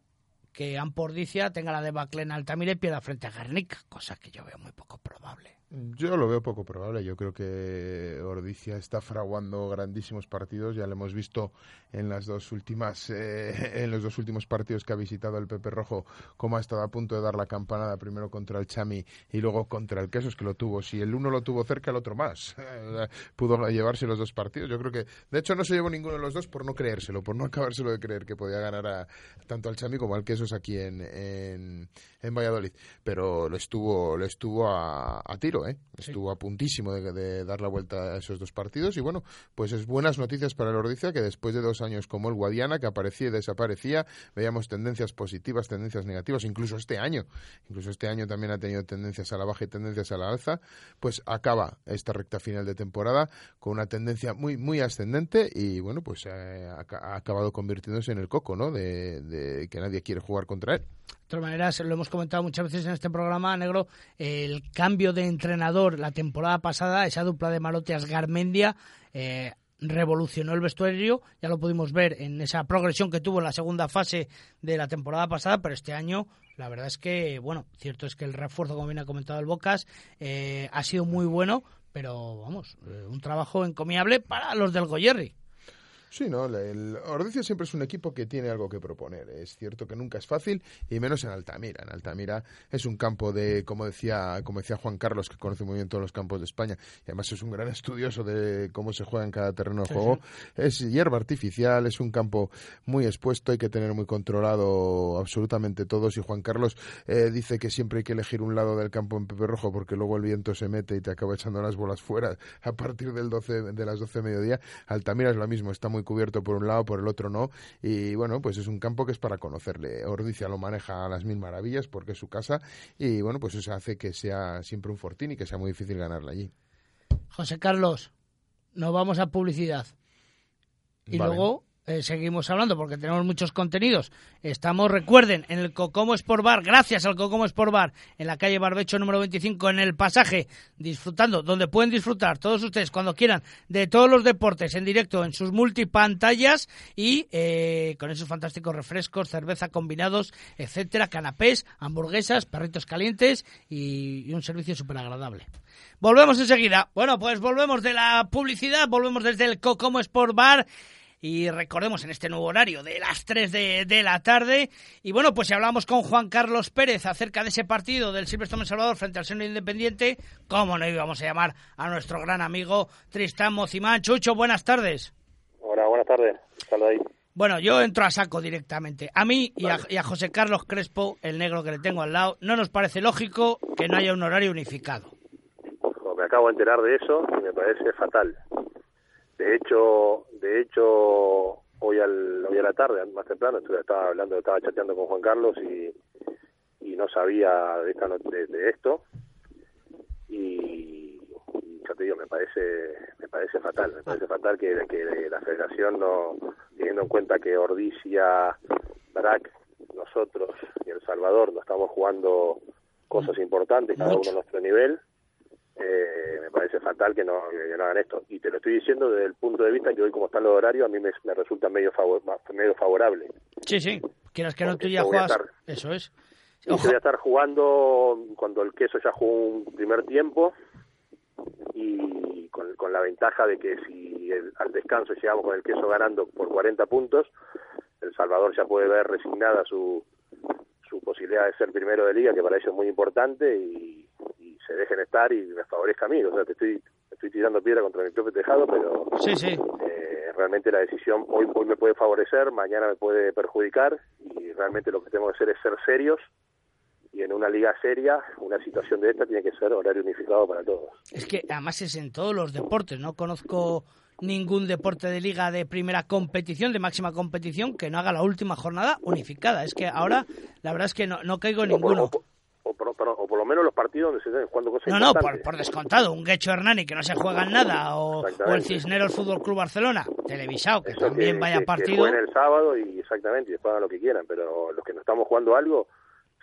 que Ampordicia tenga la debacle en Altamira y pierda frente a Guernica, cosa que yo veo muy poco probable. Yo lo veo poco probable. Yo creo que Ordicia está fraguando grandísimos partidos. Ya lo hemos visto en las dos últimas, eh, en los dos últimos partidos que ha visitado el Pepe Rojo, cómo ha estado a punto de dar la campanada primero contra el Chami y luego contra el Quesos que lo tuvo. Si el uno lo tuvo cerca, el otro más. Pudo llevarse los dos partidos. Yo creo que, de hecho, no se llevó ninguno de los dos por no creérselo, por no acabárselo de creer que podía ganar a, tanto al Chami como al Quesos aquí en, en, en Valladolid. Pero lo estuvo, lo estuvo a tiro ¿eh? Estuvo a puntísimo de, dar la vuelta a esos dos partidos y bueno, pues es buenas noticias para el Ordicia que después de dos años como el Guadiana, que aparecía y desaparecía, veíamos tendencias positivas, tendencias negativas, incluso este año, incluso este año también ha tenido tendencias a la baja y tendencias a la alza, pues acaba esta recta final de temporada con una tendencia muy, muy ascendente y bueno, pues eh, ha, acabado convirtiéndose en el coco, ¿no? de que nadie quiere jugar contra él. Todas maneras, lo hemos comentado muchas veces en este programa, Negro, el cambio de entrenador la temporada pasada, esa dupla de Maloteas Garmendia, eh, revolucionó el vestuario, ya lo pudimos ver en esa progresión que tuvo en la segunda fase de la temporada pasada, pero este año la verdad es que, bueno, cierto es que el refuerzo, como bien ha comentado el Bocas, eh, ha sido muy bueno, pero vamos, eh, un trabajo encomiable para los del Goyerri. Sí, no, el Ordicia siempre es un equipo que tiene algo que proponer. Es cierto que nunca es fácil y menos en Altamira. En Altamira es un campo de, como decía, como decía Juan Carlos, que conoce muy bien todos los campos de España y además es un gran estudioso de cómo se juega en cada terreno de juego. Es hierba artificial, es un campo muy expuesto, hay que tener muy controlado absolutamente todos. Y Juan Carlos eh, dice que siempre hay que elegir un lado del campo en Pepe Rojo porque luego el viento se mete y te acaba echando las bolas fuera a partir del 12, de las 12 de mediodía. Altamira es lo mismo, está muy cubierto por un lado, por el otro no. Y bueno, pues es un campo que es para conocerle. Ordicia lo maneja a las mil maravillas porque es su casa y bueno, pues eso hace que sea siempre un fortín y que sea muy difícil ganarle allí. José Carlos, nos vamos a publicidad. Y luego eh, seguimos hablando porque tenemos muchos contenidos. Estamos, recuerden, en el Cocomo Sport Bar, gracias al Cocomo Sport Bar, en la calle Barbecho número 25, en el pasaje, disfrutando, donde pueden disfrutar todos ustedes cuando quieran de todos los deportes en directo en sus multipantallas y eh, con esos fantásticos refrescos, cerveza combinados, etcétera, canapés, hamburguesas, perritos calientes y, y un servicio súper agradable. Volvemos enseguida. Bueno, pues volvemos de la publicidad, volvemos desde el Cocomo Sport Bar. Y recordemos en este nuevo horario de las 3 de, la tarde. Y bueno, pues si hablamos con Juan Carlos Pérez acerca de ese partido del Silvestre Salvador frente al Seno Independiente, ¿cómo no íbamos a llamar a nuestro gran amigo Tristán Mocimán? Chucho, buenas tardes. Hola, buenas tardes. ahí. Bueno, yo entro a saco directamente. A mí y, a, José Carlos Crespo, el negro que le tengo al lado, no nos parece lógico que no haya un horario unificado. me acabo de enterar de eso y me parece fatal. De hecho, de hecho hoy al hoy a la tarde, más temprano, estaba hablando, estaba chateando con Juan Carlos y, y no sabía de, esta, de, esto. Y, ya te digo, me parece me parece fatal, me parece fatal que, que la Federación no teniendo en cuenta que Ordicia, Brac, nosotros y El Salvador no estamos jugando cosas importantes cada uno a nuestro nivel eh, me parece fatal que no, no hagan esto. Y te lo estoy diciendo desde el punto de vista que hoy como están los horarios, a mí me, resulta medio, favor, medio favorable. Sí, sí, quieras que no tú ya juegas, eso es. Yo voy a estar jugando cuando el queso ya jugó un primer tiempo y con, con la ventaja de que si al descanso llegamos con el queso ganando por 40 puntos, El Salvador ya puede ver resignada su, su posibilidad de ser primero de liga, que para ellos es muy importante, y, se dejen estar y me favorezca a mí. O sea, te estoy, estoy tirando piedra contra mi propio tejado, pero sí, sí. Eh, realmente la decisión hoy, hoy me puede favorecer, mañana me puede perjudicar y realmente lo que tenemos que hacer es ser serios y en una liga seria, una situación de esta tiene que ser horario unificado para todos. Es que además es en todos los deportes, no conozco ningún deporte de liga de primera competición, de máxima competición, que no haga la última jornada unificada. Es que ahora la verdad es que no, no caigo en ninguno o por lo menos los partidos donde se estén jugando cosas No, no, por, descontado. Un Guecho Hernani que no se juega en nada o, el Cisneros Fútbol Club Barcelona, televisado, que también vaya partido. Que el sábado y exactamente, y después hagan lo que quieran, pero los que no estamos jugando algo,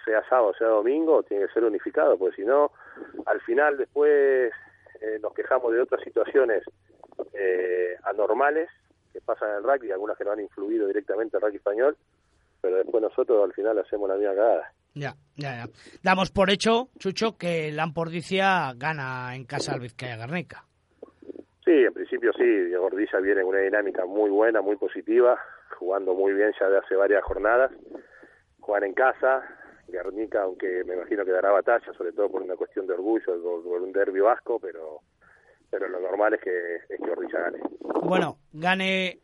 sea sábado, sea domingo, tiene que ser unificado, porque si no, al final después eh, nos quejamos de otras situaciones eh, anormales que pasan en el rugby, algunas que no han influido directamente al rugby español, pero después nosotros al final hacemos la misma cagada. Ya, ya, ya. Damos por hecho, Chucho, que Lampordicia gana en casa al Vizcaya Garnica. Sí, en principio sí, Gordilla viene en una dinámica muy buena, muy positiva, jugando muy bien ya de hace varias jornadas. Juegan en casa, Guernica, aunque me imagino que dará batalla, sobre todo por una cuestión de orgullo, por un derbi vasco, pero pero lo normal es que, es que gane. Bueno, gane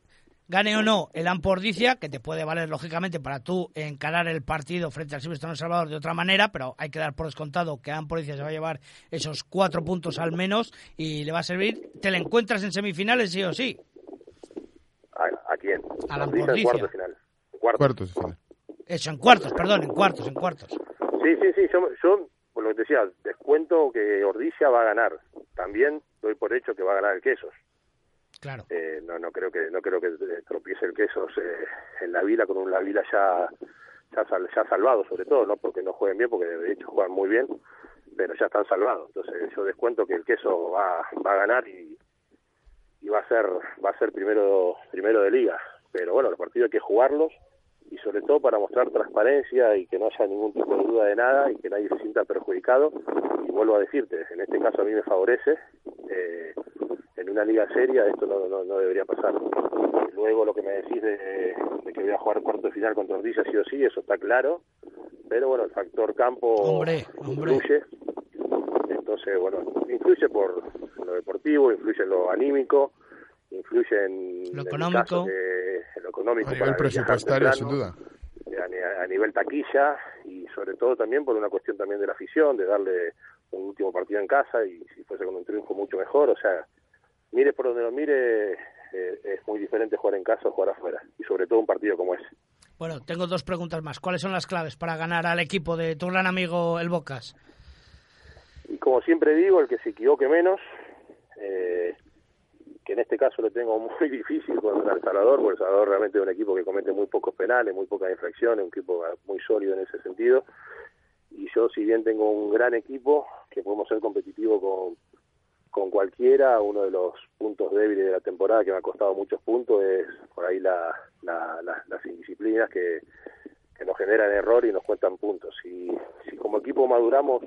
gane o no el Ampordicia, que te puede valer lógicamente para tú encarar el partido frente al Silvestre Salvador de otra manera, pero hay que dar por descontado que Ampordicia se va a llevar esos cuatro puntos al menos y le va a servir. ¿Te le encuentras en semifinales sí o sí? ¿A, quién? A la Ampordicia. Final. cuartos final. Eso, en cuartos, perdón, en cuartos, en cuartos. Sí, sí, sí, yo, yo por lo que te decía, descuento que Ordizia va a ganar. También doy por hecho que va a ganar el Quesos. Eh, no, no creo que no creo que tropiece el Quesos eh, en la Vila con un La Vila ya ya, ya salvado, sobre todo, no porque no jueguen bien, porque de hecho juegan muy bien, pero ya están salvados. Entonces yo descuento que el Queso va, va a ganar y, y va a ser va a ser primero primero de liga. Pero bueno, los partidos hay que jugarlos y sobre todo para mostrar transparencia y que no haya ningún tipo de duda de nada y que nadie se sienta perjudicado. Y vuelvo a decirte, en este caso a mí me favorece. Eh, en una liga seria esto no, no, debería pasar. Luego lo que me decís de, que voy a jugar cuarto de final contra Ordilla sí o sí, eso está claro. Pero bueno, el factor campo influye. Entonces, bueno, influye por lo deportivo, influye en lo anímico, influye en lo económico económico. A nivel presupuestario, sin duda. A, nivel taquilla y sobre todo también por una cuestión también de la afición, de darle un último partido en casa y si fuese con un triunfo mucho mejor. O sea, mire por donde lo mire, eh, es muy diferente jugar en casa o jugar afuera. Y sobre todo un partido como ese. Bueno, tengo dos preguntas más. ¿Cuáles son las claves para ganar al equipo de tu gran amigo el Bocas? Y como siempre digo, el que se equivoque menos, eh, que en este caso lo tengo muy difícil contra El Salvador, porque El Salvador realmente es un equipo que comete muy pocos penales, muy pocas infracciones, un equipo muy sólido en ese sentido. Y yo, si bien tengo un gran equipo, que podemos ser competitivos con, con cualquiera, uno de los puntos débiles de la temporada que me ha costado muchos puntos es por ahí la, las indisciplinas que, que nos generan error y nos cuentan puntos. Y si como equipo maduramos,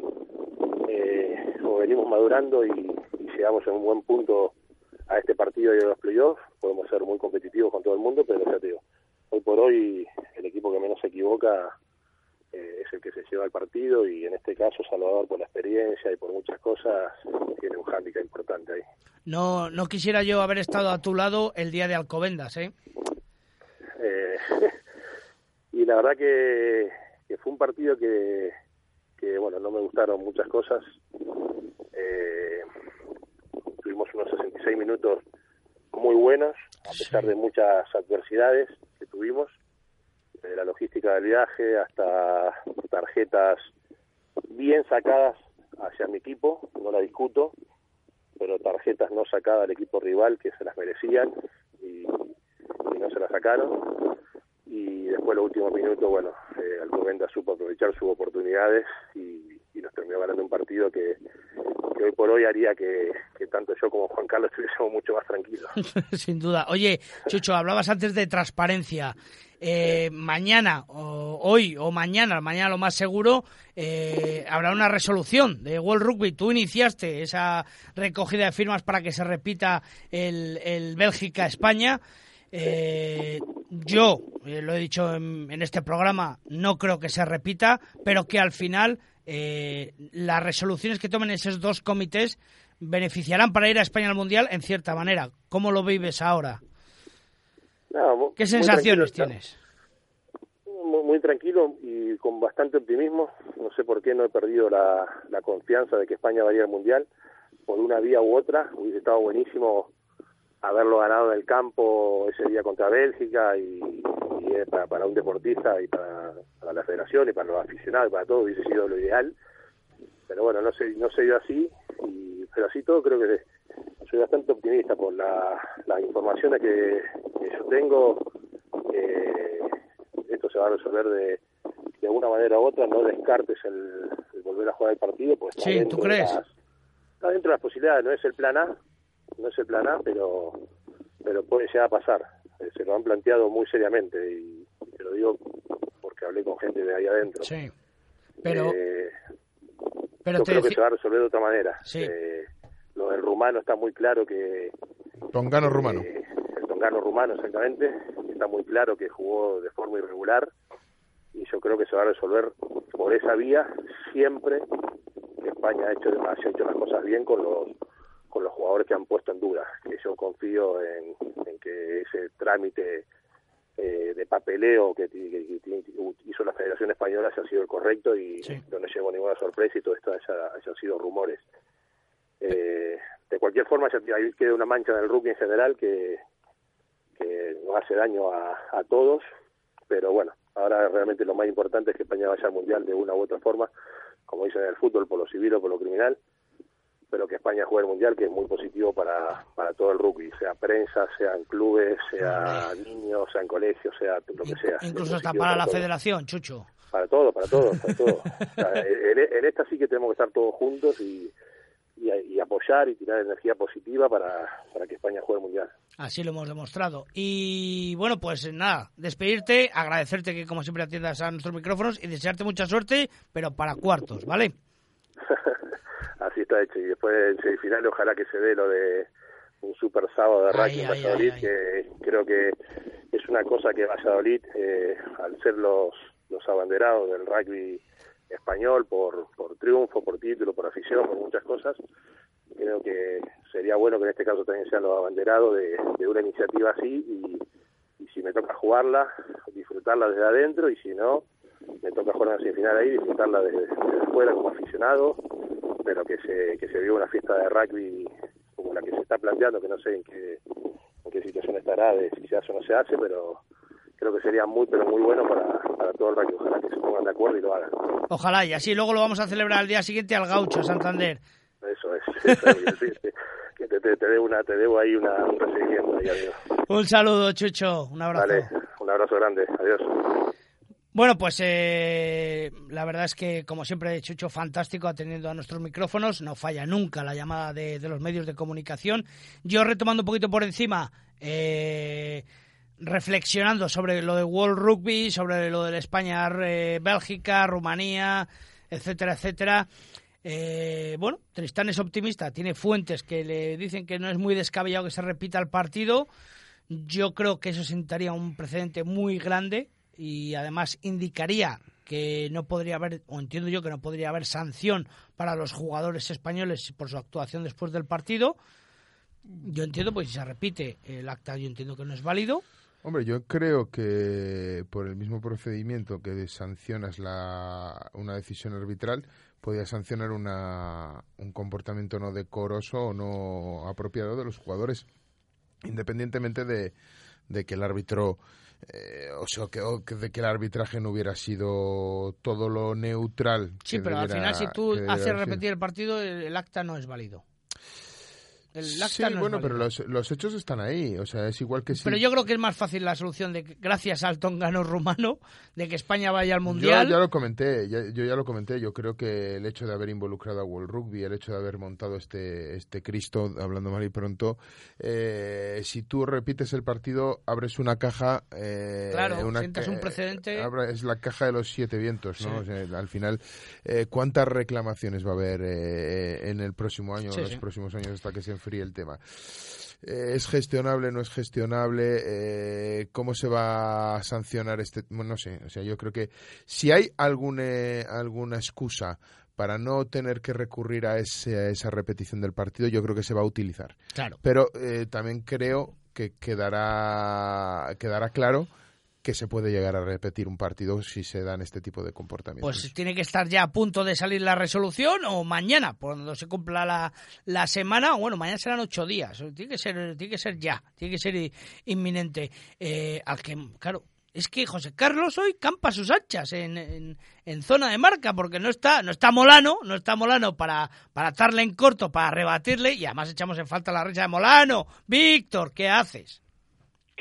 eh, o venimos madurando y, llegamos a un buen punto a este partido y a los playoffs, podemos ser muy competitivos con todo el mundo, pero ya te hoy por hoy el equipo que menos se equivoca es el que se lleva el partido y en este caso Salvador por la experiencia y por muchas cosas tiene un hándicap importante ahí. No, no quisiera yo haber estado a tu lado el día de Alcobendas, ¿eh? eh y la verdad que, que fue un partido que, que, bueno, no me gustaron muchas cosas. Eh, tuvimos unos 66 minutos muy buenos, a pesar de muchas adversidades que tuvimos, de la logística del viaje hasta tarjetas bien sacadas hacia mi equipo, no la discuto, pero tarjetas no sacadas al equipo rival que se las merecían y, no se las sacaron. Y después los últimos minutos, bueno, eh, Alcobenda supo aprovechar sus oportunidades y, y nos terminó ganando un partido que, hoy por hoy haría que, tanto yo como Juan Carlos estuviésemos mucho más tranquilos. Sin duda. Oye, Chucho, hablabas antes de transparencia. Eh, mañana, o hoy o mañana, mañana lo más seguro, eh, habrá una resolución de World Rugby. Tú iniciaste esa recogida de firmas para que se repita el, el Bélgica-España. Eh, yo, lo he dicho en, en, este programa, no creo que se repita, pero que al final eh, las resoluciones que tomen esos dos comités beneficiarán para ir a España al Mundial en cierta manera. ¿Cómo lo vives ahora? ¿Qué sensaciones tienes? Muy, tranquilo y con bastante optimismo. No sé por qué no he perdido la, confianza de que España vaya al Mundial por una vía u otra. Hubiese estado buenísimo haberlo ganado en el campo ese día contra Bélgica y, para, un deportista y para, la federación y para los aficionados y para todos hubiese sido lo ideal. Pero bueno, no sé, no se dio así, y, pero así todo creo que soy bastante optimista por la, las informaciones que, yo tengo. esto se va a resolver de, de una manera u otra, no descartes el, volver a jugar el partido. Pues sí, ¿tú crees? Está dentro de las posibilidades, no es el plan A, no es el plan A, pero, pero puede llegar a pasar. Eh, se lo han planteado muy seriamente y te lo digo porque hablé con gente de ahí adentro. Sí. Pero, Eh, pero yo te creo que se va a resolver de otra manera. Sí. Eh, lo del rumano está muy claro que... Tongano rumano. eh, el tongano rumano, exactamente. Está muy claro que jugó de forma irregular y yo creo que se va a resolver por esa vía siempre que España ha hecho, haya hecho las cosas bien con los con los jugadores que han puesto en duda. Que yo confío en, en que ese trámite eh, de papeleo que, ti- que- que hizo la Federación Española haya sido el correcto y Sí. no nos llevo ninguna sorpresa y todo esto haya, hayan sido rumores. Eh, de cualquier forma, ahí queda una mancha en el rugby en general que, que nos hace daño a, a todos, pero bueno, ahora realmente lo más importante es que España vaya al Mundial de una u otra forma, como dicen en el fútbol, por lo civil o por lo criminal, pero que España juegue el Mundial, que es muy positivo para, para todo el rugby, sea prensa, sea en clubes, sea niños, sea en colegios, sea lo que sea. incluso hasta para la todo. federación, Chucho. Para todo, para todo, para todo. O sea, en, en esta sí que tenemos que estar todos juntos y, y, y apoyar y tirar energía positiva para, para que España juegue el Mundial. Así lo hemos demostrado. Y bueno, pues nada, despedirte, agradecerte que como siempre atiendas a nuestros micrófonos y desearte mucha suerte, pero para cuartos, ¿vale? Así está hecho. Y después en semifinal ojalá que se dé lo de un super sábado de rugby en Valladolid, ay, ay. que creo que es una cosa que Valladolid, eh, al ser los, los abanderados del rugby español por, por triunfo, por título, por afición, por muchas cosas, creo que sería bueno que en este caso también sean los abanderados de, de una iniciativa así y, y si me toca jugarla, disfrutarla desde adentro y si no, me toca jugar una semifinal ahí, disfrutarla desde, desde afuera como aficionado, pero que se, que se viva una fiesta de rugby como la que se está planteando, que no sé en qué, en qué situación estará, de si se hace o no se hace, pero creo que sería muy, pero muy bueno para, para todo el rugby. Ojalá que se pongan de acuerdo y lo hagan. Ojalá, y así luego lo vamos a celebrar al día siguiente al Gaucho, Santander. Eso es. Eso es sí, sí. que te, te, te debo una, te debo ahí una, un recibimiento. Un saludo, Chucho, un abrazo. Vale, un abrazo grande. Adiós. Bueno, pues eh, la verdad es que, como siempre, Chucho, fantástico atendiendo a nuestros micrófonos. No falla nunca la llamada de, los medios de comunicación. Yo retomando un poquito por encima, eh, reflexionando sobre lo de World Rugby, sobre lo de España, eh, Bélgica, Rumanía, etcétera, etcétera. Eh, bueno, Tristán es optimista, tiene fuentes que le dicen que no es muy descabellado que se repita el partido. Yo creo que eso sentaría un precedente muy grande y además indicaría que no podría haber, o entiendo yo que no podría haber sanción para los jugadores españoles por su actuación después del partido. Yo entiendo, pues si se repite el acta, yo entiendo que no es válido. Hombre, yo creo que por el mismo procedimiento que sancionas la, una decisión arbitral, podía sancionar una, un comportamiento no decoroso o no apropiado de los jugadores, independientemente de, de que el árbitro, eh, o sea, que, o que- de que el arbitraje no hubiera sido todo lo neutral. Sí, pero al final si tú haces repetir el partido, el acta no es válido. El Sí, no es bueno, pero los, los hechos están ahí, o sea, es igual que si... Pero yo creo que es más fácil la solución de que, gracias al tongano rumano, de que España vaya al Yo Mundial. ya lo comenté, ya- yo ya lo comenté. Yo creo que el hecho de haber involucrado a World Rugby, el hecho de haber montado este este Cristo, hablando mal y pronto, eh, si tú repites el partido, abres una caja. eh, Claro, una sientas un precedente. abra- es la caja de los siete vientos, ¿no? Sí. O sea, al final, eh, ¿cuántas reclamaciones va a haber eh, en el próximo año, Sí, en los próximos años hasta que se el tema? Eh, ¿Es gestionable, no es gestionable? Eh, ¿Cómo se va a sancionar este? Bueno, no sé, o sea, yo creo que si hay algún, eh, alguna excusa para no tener que recurrir a, ese, a esa repetición del partido, yo creo que se va a utilizar. Claro. Pero eh, también creo que quedará, quedará claro que se puede llegar a repetir un partido si se dan este tipo de comportamientos. Pues tiene que estar ya a punto de salir la resolución o mañana, cuando se cumpla la, la semana, bueno, mañana serán ocho días. Tiene que ser, tiene que ser ya, tiene que ser inminente. Eh, al que, claro, es que José Carlos hoy campa sus hachas en, en, en zona de marca, porque no está, no está Molano, no está Molano para, para atarle en corto, para rebatirle, y además echamos en falta la recha de Molano. Víctor, ¿qué haces?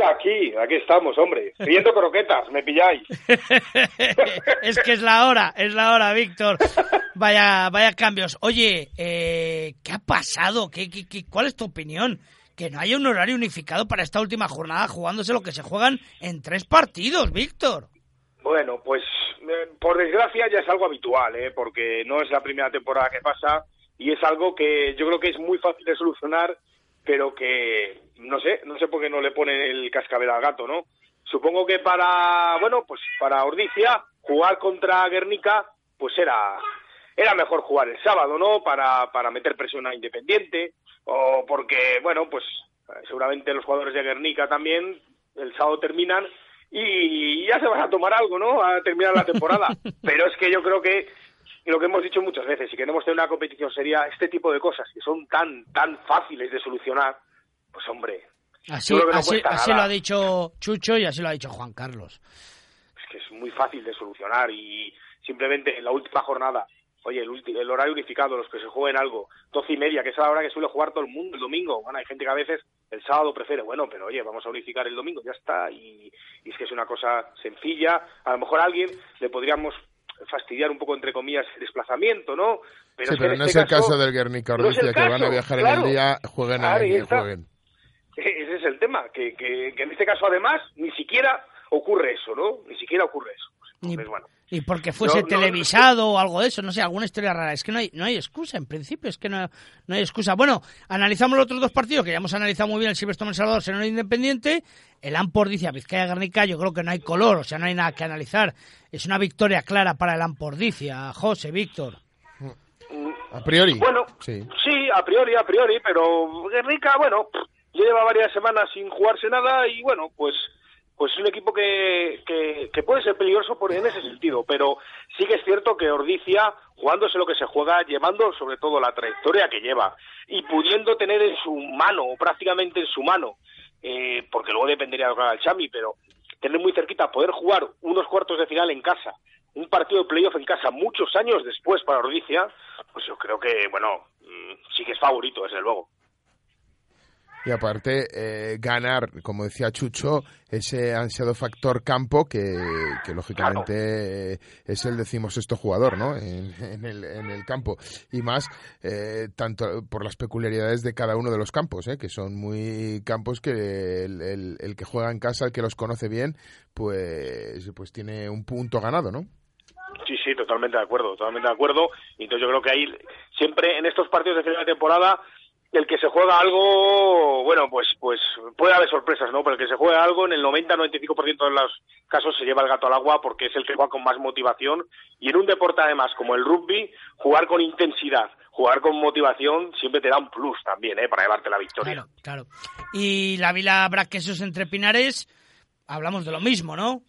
Aquí, aquí estamos, hombre. Pidiendo croquetas, me pilláis. es que es la hora, es la hora, Víctor. Vaya, vaya cambios. Oye, eh, ¿qué ha pasado? ¿Qué, qué, qué, cuál es tu opinión? Que no haya un horario unificado para esta última jornada jugándose lo que se juegan en tres partidos, Víctor. Bueno, pues eh, por desgracia ya es algo habitual, ¿eh? porque no es la primera temporada que pasa y es algo que yo creo que es muy fácil de solucionar, pero que no sé, no sé por qué no le ponen el cascabel al gato, ¿no? Supongo que para, bueno, pues para Ordicia jugar contra Guernica, pues era era mejor jugar el sábado, ¿no? Para, para meter presión a Independiente, o porque, bueno, pues seguramente los jugadores de Guernica también el sábado terminan y ya se van a tomar algo, ¿no? A terminar la temporada. Pero es que yo creo que lo que hemos dicho muchas veces, si queremos tener una competición sería este tipo de cosas que son tan, tan fáciles de solucionar, pues hombre. Así, así, lo ha dicho Chucho y así lo ha dicho Juan Carlos. Es que es muy fácil de solucionar y simplemente en la última jornada, oye, el, el horario unificado, los que se jueguen algo, doce y media, que es la hora que suele jugar todo el mundo el domingo. Bueno, hay gente que a veces el sábado prefiere, bueno, pero oye, vamos a unificar el domingo, ya está. Y, y es que es una cosa sencilla. A lo mejor a alguien le podríamos fastidiar un poco, entre comillas, el desplazamiento, ¿no? Pero, sí, pero no este es el caso, del Guernica Ordicia, que van a viajar en el día, jueguen en el jueguen. Es el tema, que, que, que, en este caso, además, ni siquiera ocurre eso, ¿no? Ni siquiera ocurre eso. Entonces, y, bueno. y porque fuese no, televisado no, o algo de eso, no sé, alguna historia rara. Es que no hay, no hay excusa, en principio, es que no, no hay excusa. Bueno, analizamos los otros dos partidos, que ya hemos analizado muy bien el Silvestre El Salvador, Senor Independiente. El Ampor dice a Vizcaya Garnica, yo creo que no hay color, o sea, no hay nada que analizar. Es una victoria clara para el Ampordicia, José, Víctor. A priori. Bueno, sí. sí, a priori, a priori, pero Guernica, bueno, lleva varias semanas sin jugarse nada y bueno, pues pues es un equipo que, que, puede ser peligroso por, en ese sentido, pero sí que es cierto que Ordicia, jugándose lo que se juega, llevando sobre todo la trayectoria que lleva y pudiendo tener en su mano, o prácticamente en su mano, eh, porque luego dependería de lo que haga el Chami, pero tener muy cerquita, poder jugar unos cuartos de final en casa, un partido de playoff en casa muchos años después para Ordicia, pues yo creo que, bueno, sí que es favorito, desde luego. Y aparte, eh, ganar, como decía Chucho, ese ansiado factor campo que, lógicamente claro. es el decimosexto jugador ¿no? En, el, en, el, campo. Y más, eh, tanto por las peculiaridades de cada uno de los campos, ¿eh? que son muy campos que el, que juega en casa, el que los conoce bien, pues, pues tiene un punto ganado, ¿no? Sí, sí, totalmente de acuerdo, totalmente de acuerdo. Entonces yo creo que ahí, siempre en estos partidos de final de temporada, el que se juega algo, bueno, pues pues puede haber sorpresas, ¿no? Pero el que se juega algo, en el 90-95% de los casos se lleva el gato al agua porque es el que juega con más motivación. Y en un deporte, además, como el rugby, jugar con intensidad, jugar con motivación, siempre te da un plus también, ¿eh? Para llevarte la victoria. Claro, claro. Y la Vila Braquesos entre Pinares, hablamos de lo mismo, ¿no?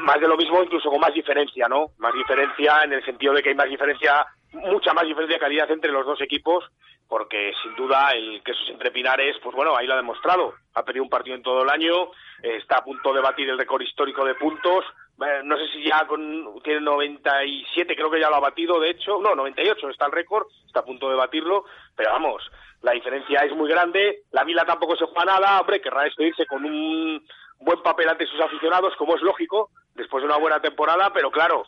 Más de lo mismo, incluso con más diferencia, ¿no? Más diferencia en el sentido de que hay más diferencia, mucha más diferencia de calidad entre los dos equipos porque sin duda el Quesos Entre Pinares, pues bueno, ahí lo ha demostrado. Ha perdido un partido en todo el año, eh, está a punto de batir el récord histórico de puntos. Eh, no sé si ya con, tiene 97, creo que ya lo ha batido, de hecho. No, 98 está el récord, está a punto de batirlo. Pero vamos, la diferencia es muy grande. La Vila tampoco se juega nada. Hombre, querrá despedirse con un buen papel ante sus aficionados, como es lógico, después de una buena temporada. Pero claro,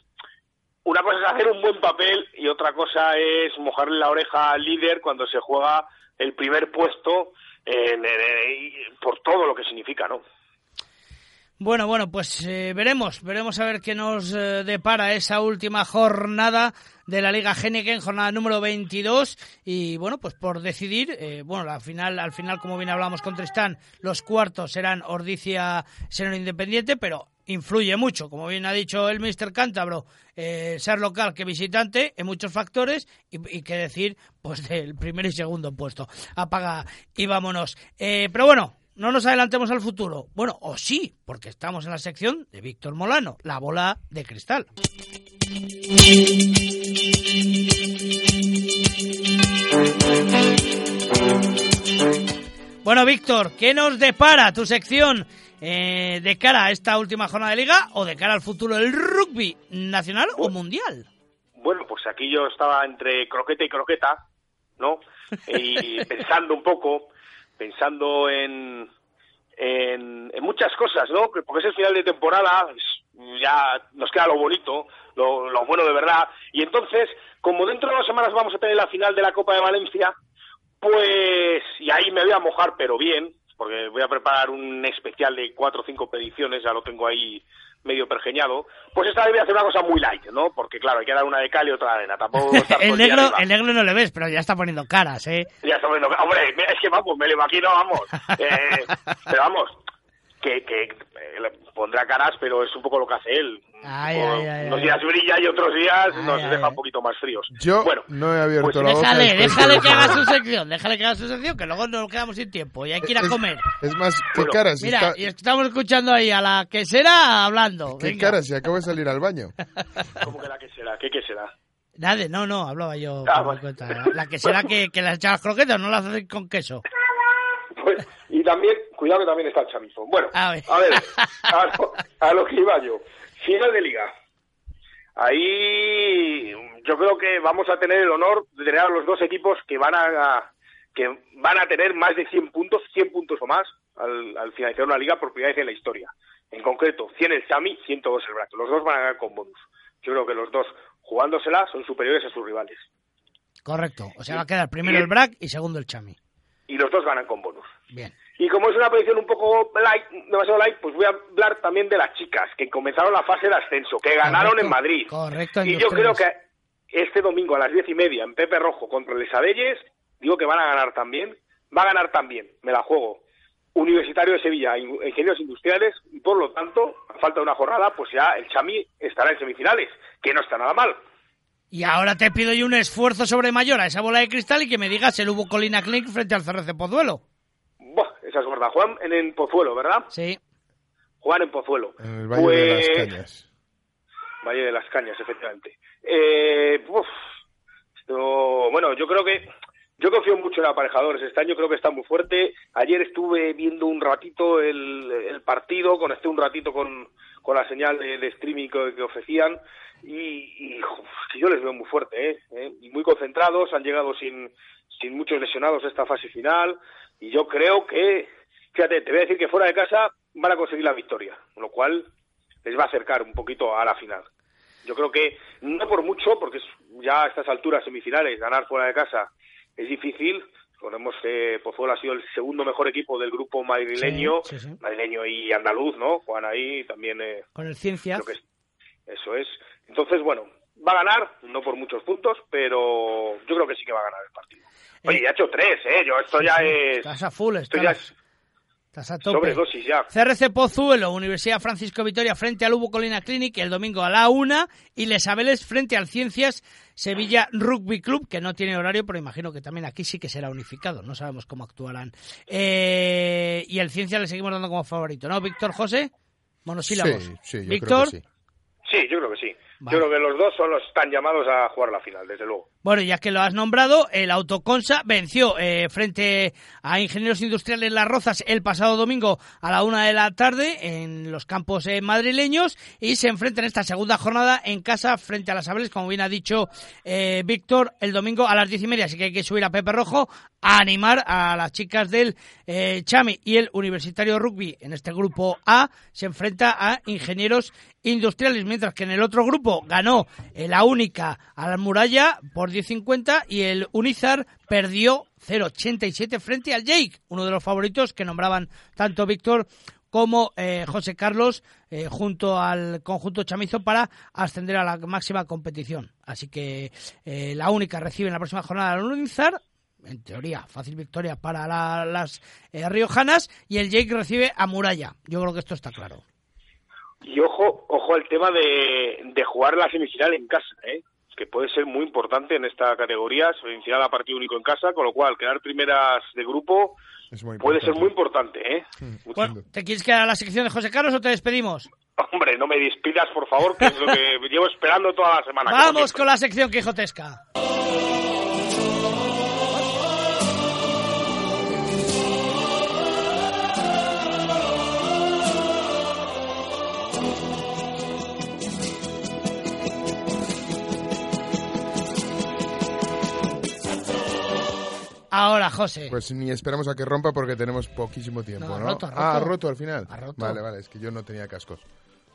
una cosa es hacer un buen papel y otra cosa es mojarle la oreja al líder cuando se juega el primer puesto en, por todo lo que significa, ¿no? Bueno, bueno, pues eh, veremos, veremos a ver qué nos eh, depara esa última jornada de la Liga Heineken, jornada número 22 y bueno, pues por decidir, eh, bueno, al final, al final como bien hablamos con Tristán, los cuartos serán Ordicia, Senor Independiente, pero influye mucho, como bien ha dicho el Mister Cántabro, eh, ser local que visitante en muchos factores y, que decir pues del primer y segundo puesto. Apaga y vámonos. Eh, pero bueno, no nos adelantemos al futuro. Bueno, o sí, porque estamos en la sección de Víctor Molano, la bola de cristal. Bueno, Víctor, ¿qué nos depara tu sección eh, de cara a esta última jornada de liga o de cara al futuro del rugby nacional o mundial? Bueno, pues aquí yo estaba entre croqueta y croqueta, ¿no? Y pensando un poco, pensando en, en, muchas cosas, ¿no? Porque es el final de temporada, ya nos queda lo bonito, lo, lo bueno de verdad, y entonces, como dentro de dos semanas vamos a tener la final de la Copa de Valencia, pues, y ahí me voy a mojar, pero bien, porque voy a preparar un especial de cuatro o cinco predicciones, ya lo tengo ahí medio pergeñado, pues esta vez voy a hacer una cosa muy light, ¿no? Porque claro, hay que dar una de cal y otra de arena, tampoco el, negro, el negro no le ves, pero ya está poniendo caras, ¿eh? Ya está poniendo caras, hombre, es que vamos, me lo imagino, vamos, eh, pero vamos, que, que eh, pondrá caras, pero es un poco lo que hace él. Ay, ay, unos días brilla y otros días nos deja un poquito más fríos. Yo bueno, no he abierto pues la déjale, boca. Déjale que haga su sección, déjale que haga su sección, que luego nos quedamos sin tiempo y hay que ir a Es- comer. Es más, ¿qué Bueno, caras? Mira, Está- y estamos escuchando ahí a la quesera hablando. ¿Qué Venga. caras? Si acabo de salir al baño. ¿Cómo que la que será? ¿Qué será? Nada, no, no, hablaba yo Ah, por mi vale. cuenta. La quesera que, que las las croquetas, no las hace con queso. Pues, y también, cuidado que también está el chamizo. Bueno, A ver. a ver, a lo, a lo que iba yo. Final de liga. Ahí yo creo que vamos a tener el honor de tener a los dos equipos que van a que van a tener más de 100 puntos, 100 puntos o más al, al finalizar una liga por primera vez en la historia. En concreto, 100 el Chami, 102 el Brato. Los dos van a ganar con bonus. Yo creo que los dos, jugándosela, son superiores a sus rivales. Correcto. O sea, va a quedar primero el Brac y segundo el Chami. Y los dos ganan con bonus. Bien. Y como es una predicción un poco light, demasiado light, pues voy a hablar también de las chicas que comenzaron la fase de ascenso, que ganaron en Madrid. correcto, Y yo creo que este domingo a las diez y media en Pepe Rojo contra el Isabelles, digo que van a ganar también. Va a ganar también, me la juego. Universitario de Sevilla, in- Ingenieros Industriales, y por lo tanto, a falta de una jornada, pues ya el Chami estará en semifinales, que no está nada mal. Y ahora te pido yo un esfuerzo sobre mayor a esa bola de cristal y que me digas el Hubo Colina Clinic frente al CRC Pozuelo. Buah, esa es verdad. Juegan en, en Pozuelo, ¿verdad? Sí. Juegan en Pozuelo. En el Valle de las Pues- Cañas. Valle de las Cañas, efectivamente. Eh, uf, esto, bueno, yo creo que yo confío mucho en aparejadores. Este año creo que está muy fuerte. Ayer estuve viendo un ratito el, el partido, conecté un ratito con, con la señal de, de streaming que, que ofrecían y, y, uf, que yo les veo muy fuerte, ¿eh? ¿Eh? Y muy concentrados, han llegado sin, sin muchos lesionados a esta fase final y yo creo que, fíjate, te voy a decir que fuera de casa van a conseguir la victoria, lo cual les va a acercar un poquito a la final. Yo creo que no por mucho, porque ya a estas alturas semifinales ganar fuera de casa es difícil. Recordemos que Pozuelo ha sido el segundo mejor equipo del grupo madrileño, Sí, sí, sí. madrileño y andaluz, ¿no? Juan ahí también eh, Con el Ciencia. creo que es- eso es. Entonces, bueno, va a ganar, no por muchos puntos, pero yo creo que sí que va a ganar el partido. Oye, Eh, ya ha hecho tres, ¿eh? Yo esto Sí, ya sí, es... Estás a full, Esto estás, ya es estás a tope. sobredosis ya. CRC Pozuelo, Universidad Francisco Vitoria frente al Hubo Colina Clinic el domingo a la una y Les Abeles frente al Ciencias Sevilla Rugby Club, que no tiene horario, pero imagino que también aquí sí que será unificado, no sabemos cómo actuarán. Eh, y el Ciencias le seguimos dando como favorito, ¿no? Víctor José, monosílabos. Sí, sí, yo Víctor, creo que sí. Sí, yo creo que sí. Vale. Yo creo que los dos son los están llamados a jugar la final, desde luego. Bueno, ya que lo has nombrado, el Autoconsa venció eh, frente a Ingenieros Industriales Las Rozas el pasado domingo a la una de la tarde en los campos eh, madrileños y se enfrenta en esta segunda jornada en casa frente a las Abeles, como bien ha dicho eh, Víctor, el domingo a las diez y media. Así que hay que subir a Pepe Rojo a animar a las chicas del Chami y el Universitario Rugby en este grupo A se enfrenta a Ingenieros Industriales, mientras que en el otro grupo ganó la única a la muralla por 10.50 y el Unizar perdió 0.87 frente al Jake, uno de los favoritos que nombraban tanto Víctor como eh, José Carlos eh, junto al conjunto chamizo para ascender a la máxima competición. Así que eh, la única recibe en la próxima jornada al Unizar en teoría, fácil victoria para la- las riojanas y el Jake recibe a Muralla. Yo creo que esto está claro. Y ojo, ojo al tema de, de jugar la semifinal en casa, ¿eh? que puede ser muy importante en esta categoría, semifinal a partido único en casa, con lo cual quedar primeras de grupo Es muy puede ser muy importante. ¿eh? Bueno, ¿te quieres quedar a la sección de José Carlos o te despedimos? Hombre, no me despidas, por favor, que es lo que llevo esperando toda la semana. Vamos con la sección quijotesca. Ahora José. Pues ni esperamos a que rompa porque tenemos poquísimo tiempo, No, ¿no? roto, roto. Ah, roto al final. Ha roto. Vale, vale, es que yo no tenía cascos.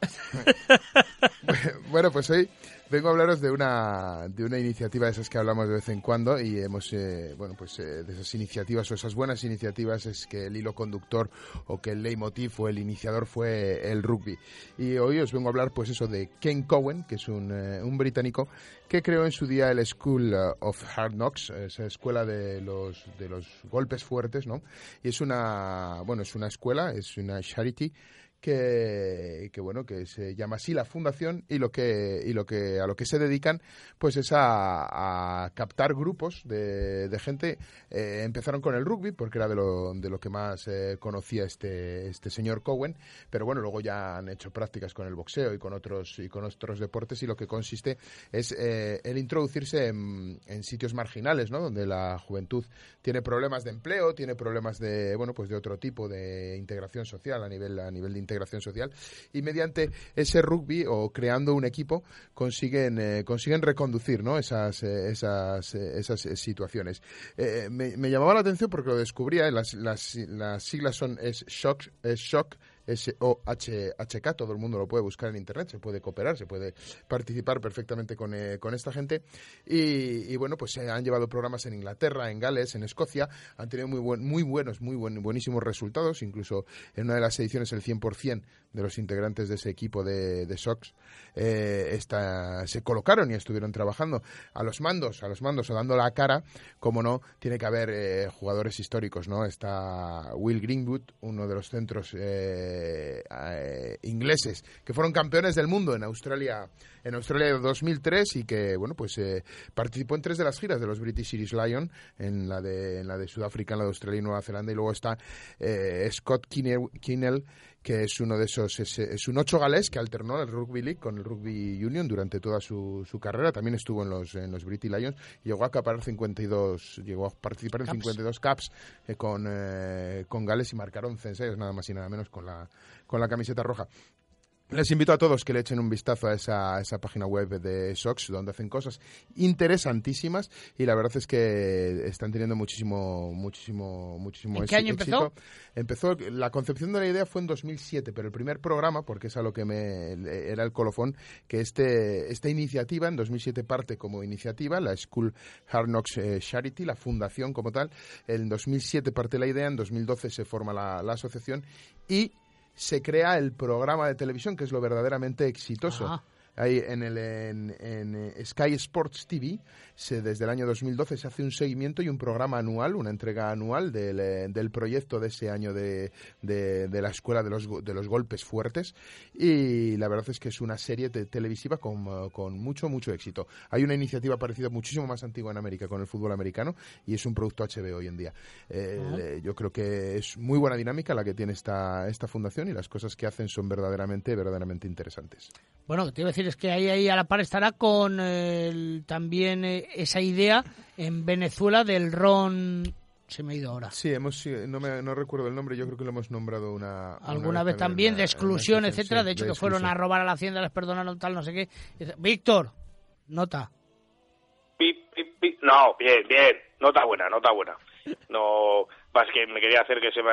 bueno, pues hoy vengo a hablaros de una, de una iniciativa de esas que hablamos de vez en cuando y hemos, eh, bueno, pues eh, de esas iniciativas o esas buenas iniciativas es que el hilo conductor o que el leitmotiv o el iniciador fue el rugby. Y hoy os vengo a hablar, pues eso, de Ken Cowen, que es un, eh, un británico que creó en su día el School of Hard Knocks, esa escuela de los, de los golpes fuertes, ¿no? Y es una, bueno, es una escuela, es una charity que, que, bueno que se llama así la fundación y lo que y lo que a lo que se dedican pues es a, a captar grupos de, de gente. Eh, empezaron con el rugby porque era de lo, de lo que más eh, conocía este este señor Cowen pero bueno luego ya han hecho prácticas con el boxeo y con otros y con otros deportes y lo que consiste es eh, el introducirse en, en sitios marginales no donde la juventud tiene problemas de empleo tiene problemas de bueno pues de otro tipo de integración social a nivel a nivel de integración social y mediante ese rugby o creando un equipo consiguen eh, consiguen reconducir ¿no? esas eh, esas eh, esas situaciones me, me llamaba la atención porque lo descubría las, las, las siglas son es shock es shock S-O-H-H-K, todo el mundo lo puede buscar en internet, se puede cooperar, se puede participar perfectamente con, eh, con esta gente. Y, bueno, pues se han llevado programas en Inglaterra, en Gales, en Escocia, han tenido muy, buen, muy buenos, muy buen, buenísimos resultados, incluso en una de las ediciones el 100% de los integrantes de ese equipo de, de Sox eh, se colocaron y estuvieron trabajando a los mandos, a los mandos o dando la cara, como no, tiene que haber eh, jugadores históricos, ¿no? Está Will Greenwood, uno de los centros eh, eh, ingleses que fueron campeones del mundo en Australia en Australia de 2003 y que bueno pues eh, participó en tres de las giras de los British Series Lion en la de en la de Sudáfrica, en la de Australia y Nueva Zelanda y luego está eh, Scott Kinnell que es uno de esos, es, es, un ocho galés que alternó el Rugby League con el Rugby Union durante toda su, su carrera, también estuvo en los, en los British Lions, llegó a acaparar 52, llegó a participar en Caps. 52 caps eh, con, eh, con Gales y marcaron 11 ensayos, nada más y nada menos con la, con la camiseta roja. Les invito a todos que le echen un vistazo a esa, a esa página web de Sox, donde hacen cosas interesantísimas y la verdad es que están teniendo muchísimo, muchísimo, muchísimo ¿En éxito. qué año empezó? Empezó, la concepción de la idea fue en 2007, pero el primer programa, porque es a lo que me era el colofón, que este, esta iniciativa en 2007 parte como iniciativa, la School Hard Knocks eh, Charity, la fundación como tal. En 2007 parte la idea, en 2012 se forma la, la asociación y se crea el programa de televisión, que es lo verdaderamente exitoso. Ahí en, el, en, en, eh, Sky Sports TV, se, desde el año 2012 se hace un seguimiento y un programa anual, una entrega anual del, eh, del proyecto de ese año de, de, de la Escuela de los, de los Golpes Fuertes. Y la verdad es que es una serie te- televisiva con, eh, con mucho, mucho éxito. Hay una iniciativa parecida muchísimo más antigua en América con el fútbol americano y es un producto HBO hoy en día. Eh, Ah. yo creo que es muy buena dinámica la que tiene esta, esta fundación y las cosas que hacen son verdaderamente, verdaderamente interesantes. Bueno, te iba a decir es que ahí, ahí a la par estará con el- también eh, esa idea en Venezuela del ron. Se me ha ido ahora. Sí, hemos, no, me, no recuerdo el nombre, yo creo que lo hemos nombrado una... una Alguna vez también de exclusión, etcétera. sí, de hecho, que fueron a robar a la hacienda, les perdonaron tal, no sé qué. Víctor, nota. Pi, pi, pi. No, bien, bien. Nota buena, nota buena. No, más que me quería hacer que se me...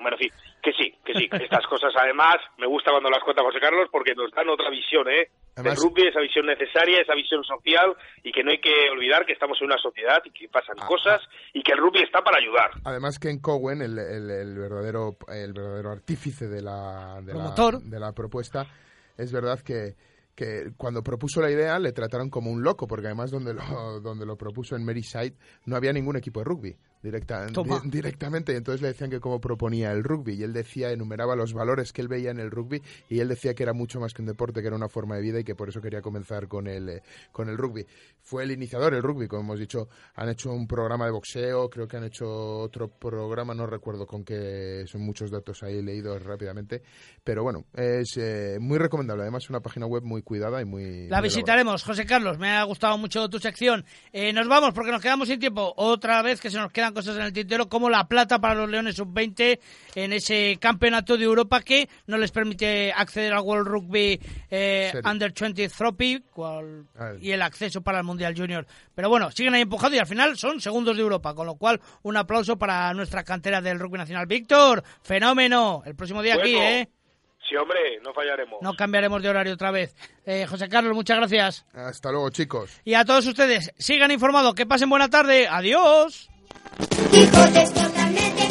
Bueno, sí, que sí, que sí. que Estas cosas, además, me gusta cuando las cuenta José Carlos porque nos dan otra visión, ¿eh? Además- Del rugby, esa visión necesaria, esa visión social y que no hay que olvidar que estamos en una sociedad y que pasan Ah, cosas y que el rugby está para ayudar. Además Ken Cowen, el, el, el verdadero el verdadero artífice de la, de la, de la propuesta, es verdad que, que cuando propuso la idea le trataron como un loco, porque además donde lo, donde lo propuso en Merseyside no había ningún equipo de rugby directa, di- directamente, y entonces le decían que cómo proponía el rugby, y él decía, enumeraba los valores que él veía en el rugby, y él decía que era mucho más que un deporte, que era una forma de vida y que por eso quería comenzar con el, eh, con el rugby. Fue el iniciador del rugby, como hemos dicho, han hecho un programa de boxeo, creo que han hecho otro programa, no recuerdo con qué, son muchos datos ahí leídos rápidamente, pero bueno, es eh, muy recomendable, además una página web muy cuidada y muy... La muy visitaremos, José Carlos. Me ha gustado mucho tu sección. Eh, nos vamos porque nos quedamos sin tiempo. Otra vez que se nos quedan quedan cosas en el tintero como la plata para los Leones Sub-20 en ese campeonato de Europa que no les permite acceder al World Rugby eh, Under 20 Trophy y el acceso para el Mundial Junior. Pero bueno, siguen ahí empujando y al final son segundos de Europa, con lo cual un aplauso para nuestra cantera del rugby nacional. Víctor, fenómeno. El próximo día aquí, ¿eh? Sí, hombre, no fallaremos. No cambiaremos de horario otra vez. Eh, José Carlos, muchas gracias. Hasta luego, chicos. Y a todos ustedes, sigan informados. Que pasen buena tarde. Adiós. Hijo de totalmente